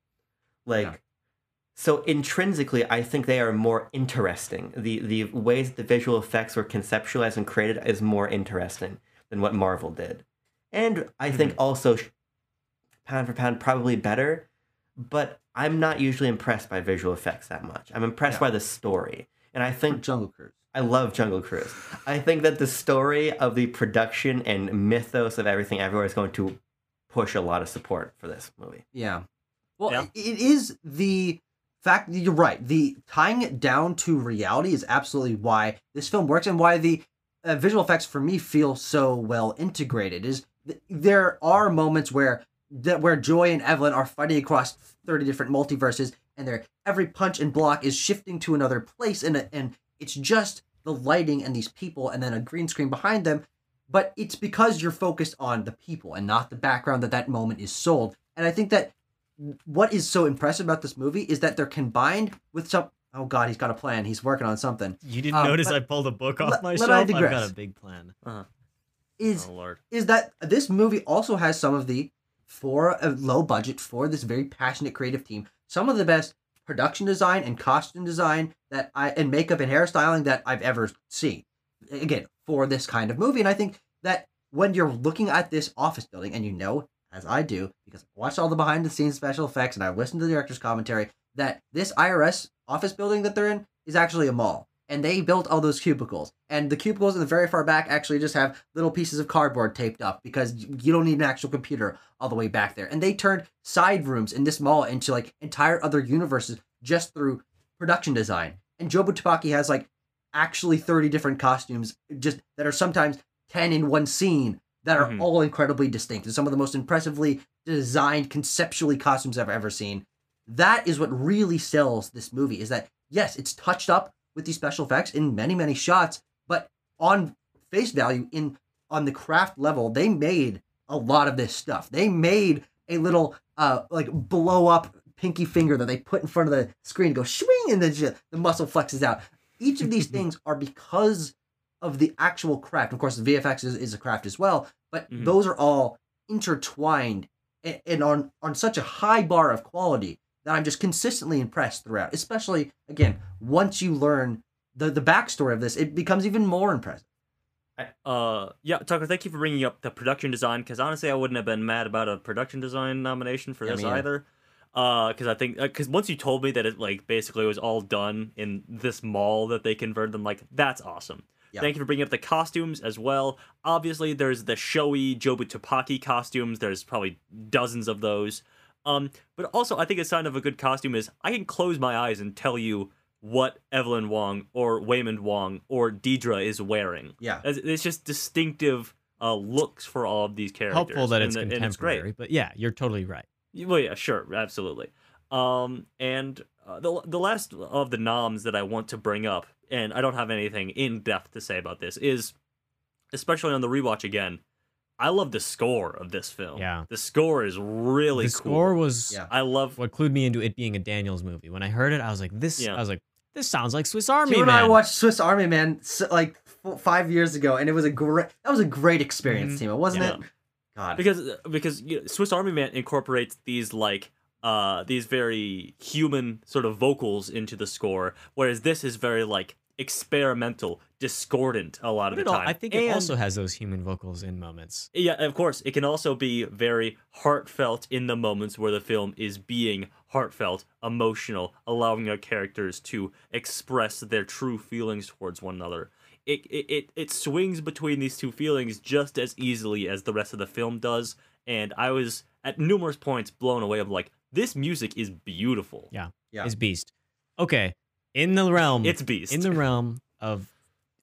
Like Yeah. So intrinsically I think they are more interesting. The the ways the visual effects were conceptualized and created is more interesting than what Marvel did. And I think mm-hmm. also pound for pound probably better, but I'm not usually impressed by visual effects that much. I'm impressed Yeah. by the story. And I think Jungle Cruise. I love Jungle Cruise. I think that the story of the production and mythos of everything everywhere is going to push a lot of support for this movie. Yeah. Well, Yeah. it is the fact you're right. The tying it down to reality is absolutely why this film works and why the uh, visual effects for me feel so well integrated. Is th- there are moments where that where Joy and Evelyn are fighting across thirty different multiverses, and their every punch and block is shifting to another place, and and it's just the lighting and these people, and then a green screen behind them. But it's because you're focused on the people and not the background that that moment is sold. And I think that what is so impressive about this movie is that they're combined with some. Oh God, he's got a plan. He's working on something. You didn't Um, notice I pulled a book off let- my let shelf? I I've got a big plan. Is Oh lord. is that this movie also has some of the for a low budget for this very passionate creative team some of the best production design and costume design that I and makeup and hairstyling that I've ever seen again for this kind of movie and I think that when you're looking at this office building and you know as I do because I've watched all the behind the scenes special effects and I've listened to the director's commentary that this IRS office building that they're in is actually a mall. And they built all those cubicles. And the cubicles in the very far back actually just have little pieces of cardboard taped up because you don't need an actual computer all the way back there. And they turned side rooms in this mall into like entire other universes just through production design. And jobu tupaki has like actually 30 different costumes just that are sometimes 10 in one scene that are Mhm. all incredibly distinct and some of the most impressively designed conceptually costumes I've ever seen. That is what really sells this movie is that yes it's touched up with these special effects in many many shots but on face value in on the craft level they made a lot of this stuff. They made a little uh like blow up pinky finger that they put in front of the screen go swing and then the muscle flexes out. Each of these things are because of the actual craft of course the vfx is, is a craft as well but Mhm. those are all intertwined and, and on on such a high bar of quality that I'm just consistently impressed throughout. Especially again, once you learn the the backstory of this, it becomes even more impressive. Uh, yeah, Tucker, thank you for bringing up the production design because honestly, I wouldn't have been mad about a production design nomination for this either. Uh, because I think because once you told me that it like basically was all done in this mall that they converted them, like that's awesome. Yeah. Thank you for bringing up the costumes as well. Obviously, there's the showy Jobu Tupaki costumes. There's probably dozens of those. Um, but also, I think a sign of a good costume is I can close my eyes and tell you what Evelyn Wong or Waymond Wong or Deirdre is wearing. Yeah. It's it's just distinctive uh, looks for all of these characters. Helpful that it's and, contemporary, it's great. but yeah, you're totally right. Well, yeah, sure, absolutely. Um, and uh, the the last of the noms that I want to bring up, and I don't have anything in depth to say about this, is especially on the rewatch again. I love the score of this film. Yeah. the score is really the cool. score was Yeah. I love. what clued me into it being a Daniels movie. When I heard it, I was like, "This." Yeah. I was like, "This sounds like Swiss Army You and Man." I watched Swiss Army Man like five years ago, and it was a great. That was a great experience, Mhm. Timo, wasn't Yeah. it? God. because because you know, Swiss Army Man incorporates these like uh these very human sort of vocals into the score, whereas this is very like experimental, discordant a lot of the time. I think it also has those human vocals in moments. yeah, of course, it can also be very heartfelt in the moments where the film is being heartfelt, emotional, allowing our characters to express their true feelings towards one another. It, it, it, it swings between these two feelings just as easily as the rest of the film does, and I was at numerous points blown away of like, this music is beautiful. Yeah. Yeah. Is Beast. Okay, in the realm It's Beast. in the realm of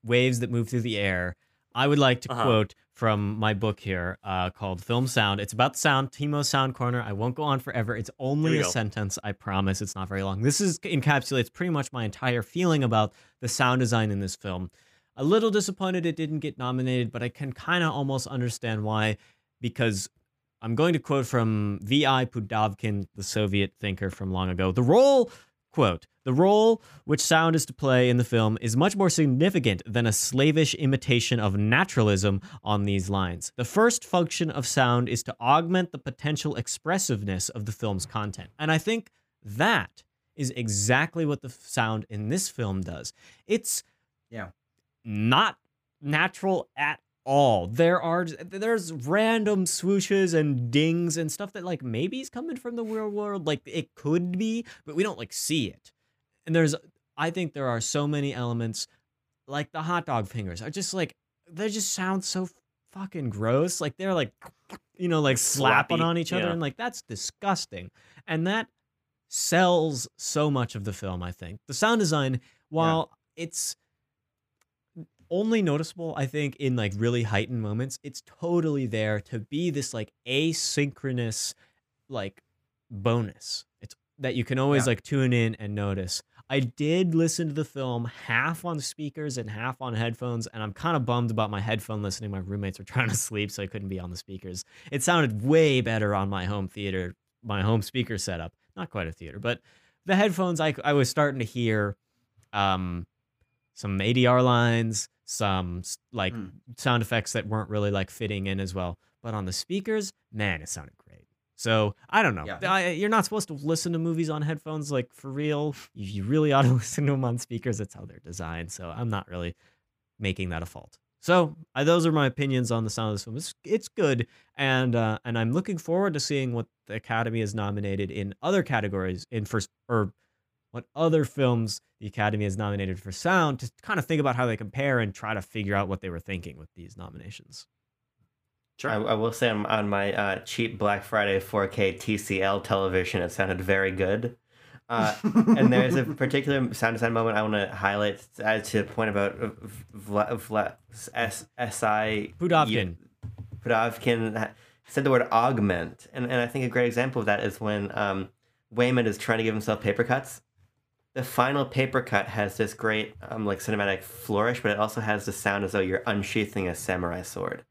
waves that move through the air, I would like to Uh-huh. quote from my book here uh, called Film Sound. It's about sound, Timo's Sound Corner. I won't go on forever. It's only a go. sentence. I promise. It's not very long. This is encapsulates pretty much my entire feeling about the sound design in this film. A little disappointed it didn't get nominated, but I can kind of almost understand why, because I'm going to quote from V.I. Pudovkin, the Soviet thinker from long ago. The role, quote, the role which sound is to play in the film is much more significant than a slavish imitation of naturalism on these lines. The first function of sound is to augment the potential expressiveness of the film's content. And I think that is exactly what the sound in this film does. It's Yeah. not natural at all. There are there's random swooshes and dings and stuff that like maybe is coming from the real world. Like it could be, but we don't like see it. And there's I think there are so many elements like the hot dog fingers are just like they just sound so fucking gross. Like they're like you know like slapping Slappy, on each other yeah. and like that's disgusting. And that sells so much of the film, I think. The sound design while it's only noticeable i think in like really heightened moments it's totally there to be this like asynchronous like bonus. It's that you can always Yeah. like tune in and notice. I did listen to the film half on speakers and half on headphones and i'm kind of bummed about my headphone listening. My roommates were trying to sleep so i couldn't be on the speakers. It sounded way better on my home theater my home speaker setup. Not quite a theater but the headphones i, I was starting to hear um some ADR lines, some like Hmm. sound effects that weren't really like fitting in as well. But on the speakers, man, it sounded great. So I don't know. Yeah. I, you're not supposed to listen to movies on headphones, like for real. You, you really ought to listen to them on speakers. That's how they're designed. So I'm not really making that a fault. So I, those are my opinions on the sound of this film. It's it's good, and uh, and I'm looking forward to seeing what the Academy has nominated in other categories in first or what other films the Academy has nominated for sound to kind of think about how they compare and try to figure out what they were thinking with these nominations. Sure. I, I will say on, on my uh, cheap Black Friday 4K TCL television, it sounded very good. Uh, and there's a particular sound design moment I want to highlight as to point about uh, Vla, Vla, S, S-I... Pudovkin. Pudovkin said the word augment. And, and I think a great example of that is when um, Waymond is trying to give himself paper cuts. The final paper cut has this great um, like cinematic flourish, but it also has the sound as though you're unsheathing a samurai sword.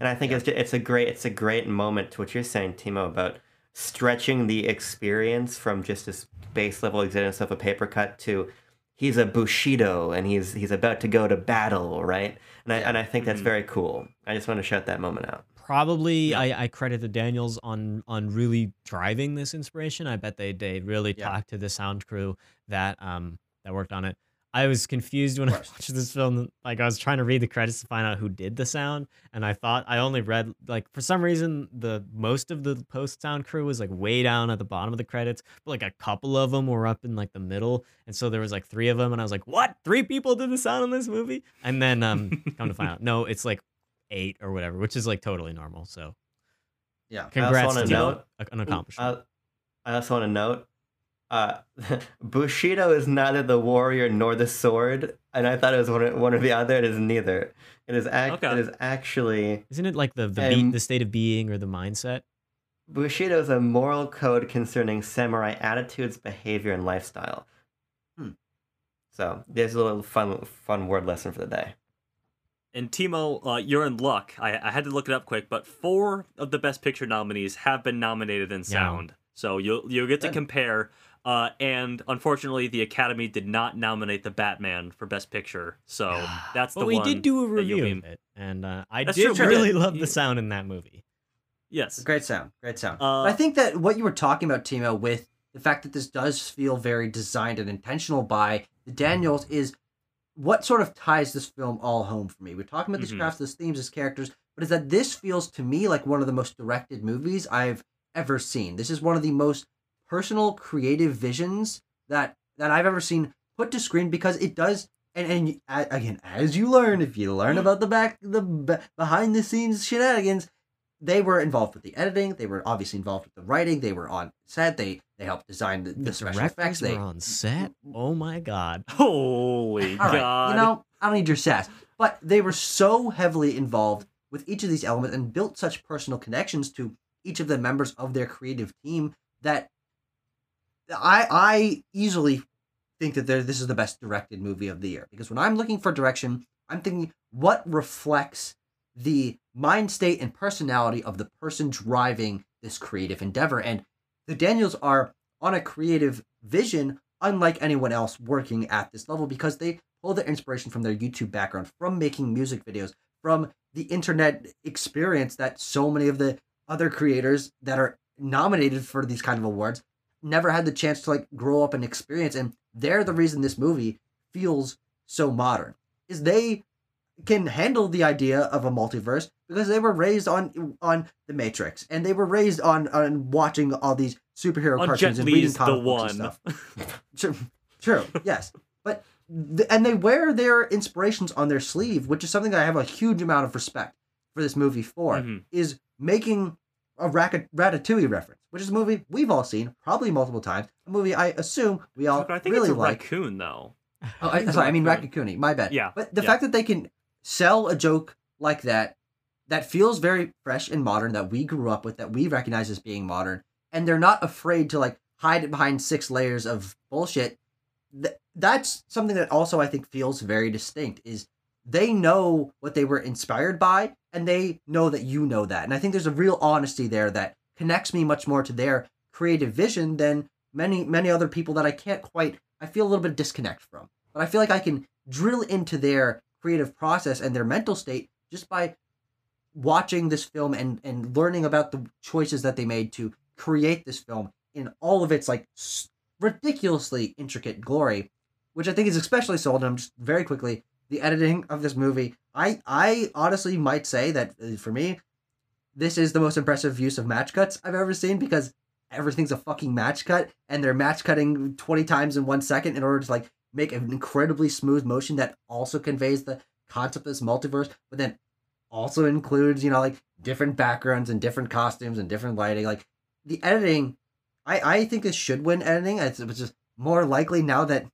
And I think it's, ju- it's a great it's a great moment to what you're saying, Timo, about stretching the experience from just this base level existence of a paper cut to he's a bushido and he's he's about to go to battle, right? And I and I think that's Mhm. very cool. I just want to shout that moment out. Probably, Yeah. I, I credit the Daniels on on really driving this inspiration. I bet they they really Yeah. talked to the sound crew that um that worked on it. I was confused when I watched this film. Like I was trying to read the credits to find out who did the sound, and I thought I only read like for some reason the most of the post sound crew was like way down at the bottom of the credits, but like a couple of them were up in like the middle, and so there was like three of them, and I was like, what? Three people did the sound in this movie? And then um come to find out, no, it's like eight or whatever, which is like totally normal. So yeah. congrats wanna to note- an accomplishment. Uh, I also want to note, uh, Bushido is neither the warrior nor the sword, and I thought it was one or, one or the other. It is neither. It is act. Okay. It is actually Isn't it like the the um, be- the state of being or the mindset? Bushido is a moral code concerning samurai attitudes, behavior, and lifestyle. Hmm. So there's a little fun, fun word lesson for the day. And Timo, uh, you're in luck. I, I had to look it up quick, but four of the Best Picture nominees have been nominated in sound. So you'll you'll get to compare. Uh, and unfortunately, the Academy did not nominate the Batman for Best Picture. So that's but the we one. We did do a review of it, and uh, I That's did true, really did. love the sound in that movie. Yes. Great sound, great sound. Uh, But I think that what you were talking about, Timo, with the fact that this does feel very designed and intentional by the Daniels is what sort of ties this film all home for me. We're talking about these Mhm. crafts, these themes, these characters, but is that this feels to me like one of the most directed movies I've ever seen. This is one of the most personal, creative visions that that I've ever seen put to screen because it does. And, and a- again, as you learn, if you learn mm-hmm. about the back, the be- behind the scenes shenanigans, they were involved with the editing. They were obviously involved with the writing. They were on set. They they helped design the, the, The special effects. They were on set. Mm-hmm. Oh my god! Holy all right, God. you know, I don't need your sass, but they were so heavily involved with each of these elements and built such personal connections to each of the members of their creative team that I I easily think that this is the best directed movie of the year because when I'm looking for direction, I'm thinking what reflects the mind state and personality of the person driving this creative endeavor. And the Daniels are on a creative vision unlike anyone else working at this level because they pull their inspiration from their YouTube background, from making music videos, from the internet experience that so many of the other creators that are nominated for these kind of awards never had the chance to like grow up and experience and they're the reason this movie feels so modern is they can handle the idea of a multiverse because they were raised on on the matrix and they were raised on on watching all these superhero On cartoons Jet and reading Li's The comic books and stuff True, true, yes, but and they wear their inspirations on their sleeve, which is something that I have a huge amount of respect for this movie for. Mhm. Is making a Rat- Ratatouille reference, which is a movie we've all seen probably multiple times. A movie I assume we all I think really it's a like. raccoon, though. Oh, I, sorry, I mean Ratatouille. My bad. Yeah, But the yeah. fact that they can sell a joke like that, that feels very fresh and modern, that we grew up with, that we recognize as being modern, and they're not afraid to like hide it behind six layers of bullshit. Th- that's something that also I think feels very distinct. Is they know what they were inspired by, and they know that you know that, and I think there's a real honesty there that connects me much more to their creative vision than many many other people that I can't quite I feel a little bit disconnect from. But I feel like I can drill into their creative process and their mental state just by watching this film and and learning about the choices that they made to create this film in all of its like ridiculously intricate glory, which I think is especially sold. And I'm just very quickly the editing of this movie. I I honestly might say that uh, for me, this is the most impressive use of match cuts I've ever seen because everything's a fucking match cut and they're match cutting 20 times in one second in order to like make an incredibly smooth motion that also conveys the concept of this multiverse, but then also includes, you know, like different backgrounds and different costumes and different lighting. Like the editing, I, I think this should win editing. It's, it's just more likely now that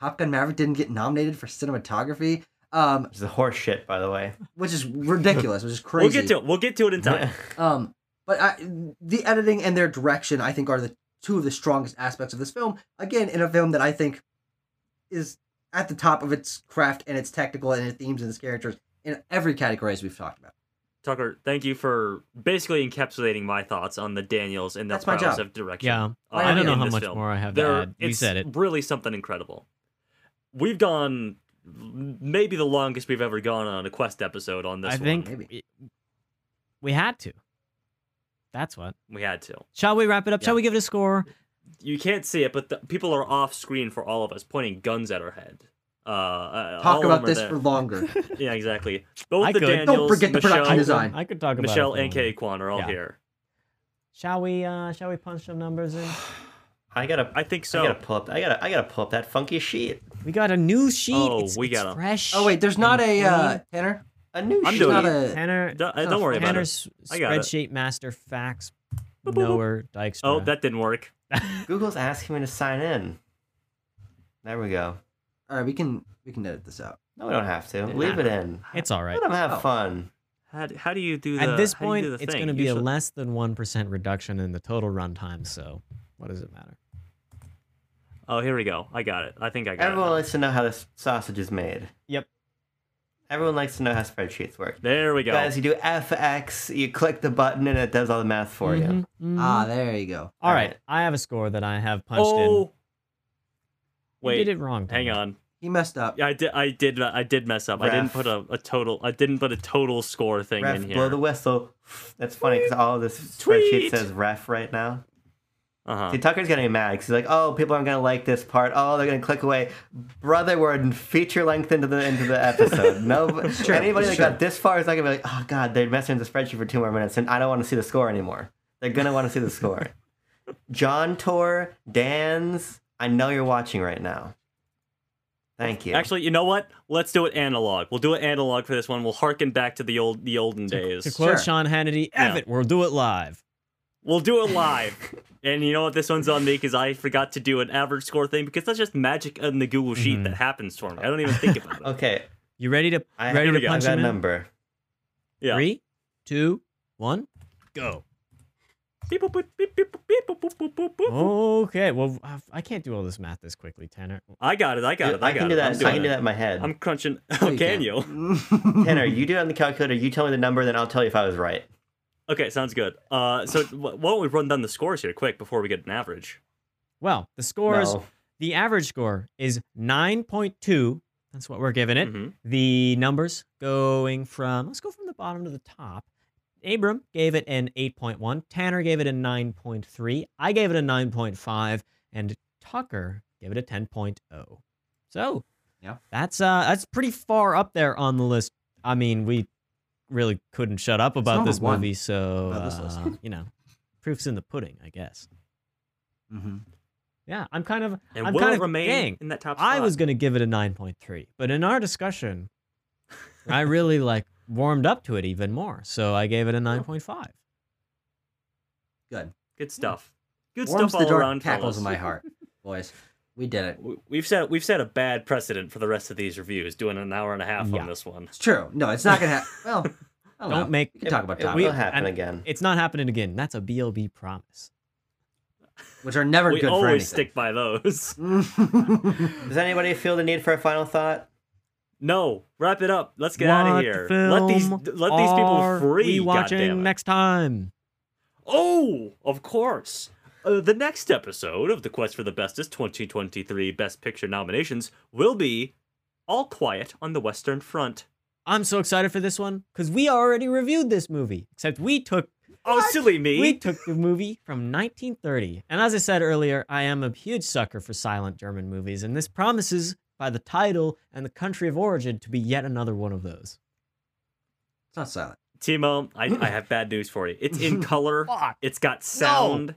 Top Gun Maverick didn't get nominated for cinematography, um, Which is horse shit, by the way. which is ridiculous, which is crazy. We'll get to it. We'll get to it in time. Um, but I, the editing and their direction, I think, are the two of the strongest aspects of this film. Again, in a film that I think is at the top of its craft and its technical and its themes and its characters in every category as we've talked about. Tucker, thank you for basically encapsulating my thoughts on the Daniels and their That's my prowess job. of direction. Yeah, uh, I don't know how much film. more I have to There, add. You it's said it. really something incredible. We've gone maybe the longest we've ever gone on a Quest episode on this I one. think maybe. we had to. That's what. we had to. Shall we wrap it up? Shall we give it a score? You can't see it, but the, people are off screen for all of us, pointing guns at our head. Uh, uh, Talk about this there. for longer. Yeah, exactly. Both I the could. Daniels, Don't forget the Michelle, production design. I could talk about Michelle it for and longer. Ke Quan are all Yeah. here. Shall we? uh Shall we punch some numbers in? I gotta, I think I gotta pull up. I gotta, I gotta pull up that funky sheet. We got a new sheet. Oh, it's, we it's got 'em. fresh. oh wait, there's not a uh. Tanner. A new I'm sheet. doing Not it. a Tanner. Don't, not don't worry about it. Tanner's I got it. spreadsheet master facts Boop, boop, boop. knower Dykstra. Oh, that didn't work. Google's asking me to sign in. There we go. All right, we can we can edit this out. No, we don't have to. Yeah. Leave it in. it's all right. Let them have Oh. fun. How, how do you do the At this how do you point, it's going to be a less than 1% reduction in the total runtime, so what does it matter? Oh, here we go. I got it. I think I got it. Everyone it. likes to know how this sausage is made. Yep. Everyone likes to know how spreadsheets work. There we go. Guys, you do FX, you click the button, and it does all the math for you. Mhm, mhm. Ah, there you go. All right. alright. I have a score that I have punched oh, in. You wait. did it wrong. Hang on. He messed up. Yeah, I did. I did. I did mess up. I didn't Ref. put a, a total. I didn't put a total score thing Ref, in here. blow the whistle. That's funny because all of this spreadsheet Tweet. says ref right now. Uh-huh. See, Tucker's getting mad because he's like, "Oh, people aren't gonna like this part. Oh, they're gonna click away." Brother, we're in feature length into the into the episode. No, true, anybody it's that got this far is not gonna be like, "Oh God, they're messing with the spreadsheet for two more minutes," and I don't want to see the score anymore. They're gonna want to see the score. John Tor, Dan's. I know you're watching right now. Thank you. Actually, you know what? Let's do it analog. We'll do it analog for this one. We'll harken back to the old the olden days. To quote Sure. Sean Hannity, F Yeah. we'll do it live. We'll do it live. and you know what? This one's on me because I forgot to do an average score thing because that's just magic in the Google Sheet Mhm. that happens for me. I don't even think about it. okay, You ready to I, ready to go. I've punch got a in? number. Yeah. Three, two, one, go. Beep, boop, boop, beep, beep, boop, beep, boop, boop, boop, boop, boop. Okay, well, I- I can't do all this math this quickly, Tanner. I got it. I got it. I, I got can it. do that. I'm I can do that in my head. I'm crunching. No, Oh, can you? you? Tanner, you do it on the calculator. You tell me the number, then I'll tell you if I was right. Okay, sounds good. Uh, so why don't we run down the scores here quick before we get an average? Well, the scores, No. the average score is 9.2. That's what we're giving it. Mhm. The numbers going from, let's go from the bottom to the top. Abram gave it an 8.1. Tanner gave it a 9.3. I gave it a 9.5. And Tucker gave it a 10.0. So, Yeah. that's uh that's pretty far up there on the list. I mean, we really couldn't shut up about this one movie, so on this list. uh, you know, proof's in the pudding, I guess. hmm Yeah, I'm kind of And I'm will kind it of remain dang, in that top I was gonna give it a 9.3, but in our discussion, I really like warmed up to it even more, so I gave it a 9.5. Good. Good stuff. Good Warms stuff the all dark around, cackles in my heart, boys. We did it. We- We've set we've set a bad precedent for the rest of these reviews, doing an hour and a half Yeah. on this one. It's true. No, it's not gonna happen. Well, I don't, Don't know. make- We can talk about It topics, will happen again. It's not happening again. That's a BLB promise. which are never We good for always anything. stick by those. Does anybody feel the need for a final thought? No, wrap it up. Let's get out of here. film Let these let these people are free. We watching goddammit. next time. Oh, of course. Uh, the next episode of the Quest for the Bestest 2023 Best Picture nominations will be All Quiet on the Western Front. I'm so excited for this one because we already reviewed this movie. Except we took Oh, silly me. we took the movie from 1930, and as I said earlier, I am a huge sucker for silent German movies, and this promises, by the title and the country of origin, to be yet another one of those. It's not silent. Timo, I, I have bad news for you. It's in color. Fuck. It's got sound.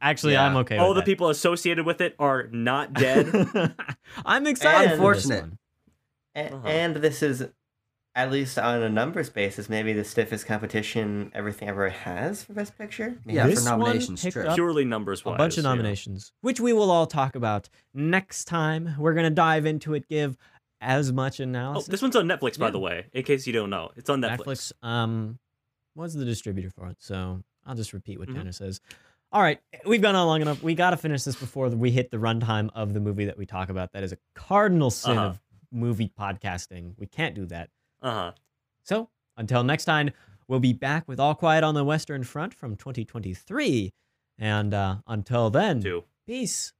Actually, Yeah. I'm okay. All with the that. people associated with it are not dead. I'm excited. And- for this Unfortunate. one. A- Uh-huh. And this is, at least on a numbers basis, maybe the stiffest competition everything ever has for Best Picture. Yeah, This for one nominations, picked Purely numbers wise. a bunch of yeah. nominations, which we will all talk about next time. We're gonna dive into it, give as much analysis. Oh, this one's on Netflix, by Yeah. the way, in case you don't know. It's on Netflix. Netflix. Um, was the distributor for it? So I'll just repeat what Mhm. Tanner says. All right, we've gone on long enough. We got to finish this before we hit the runtime of the movie that we talk about. That is a cardinal sin Uh-huh. of movie podcasting. We can't do that. Uh huh. So until next time, we'll be back with All Quiet on the Western Front from 2023. And uh, until then, Two. peace.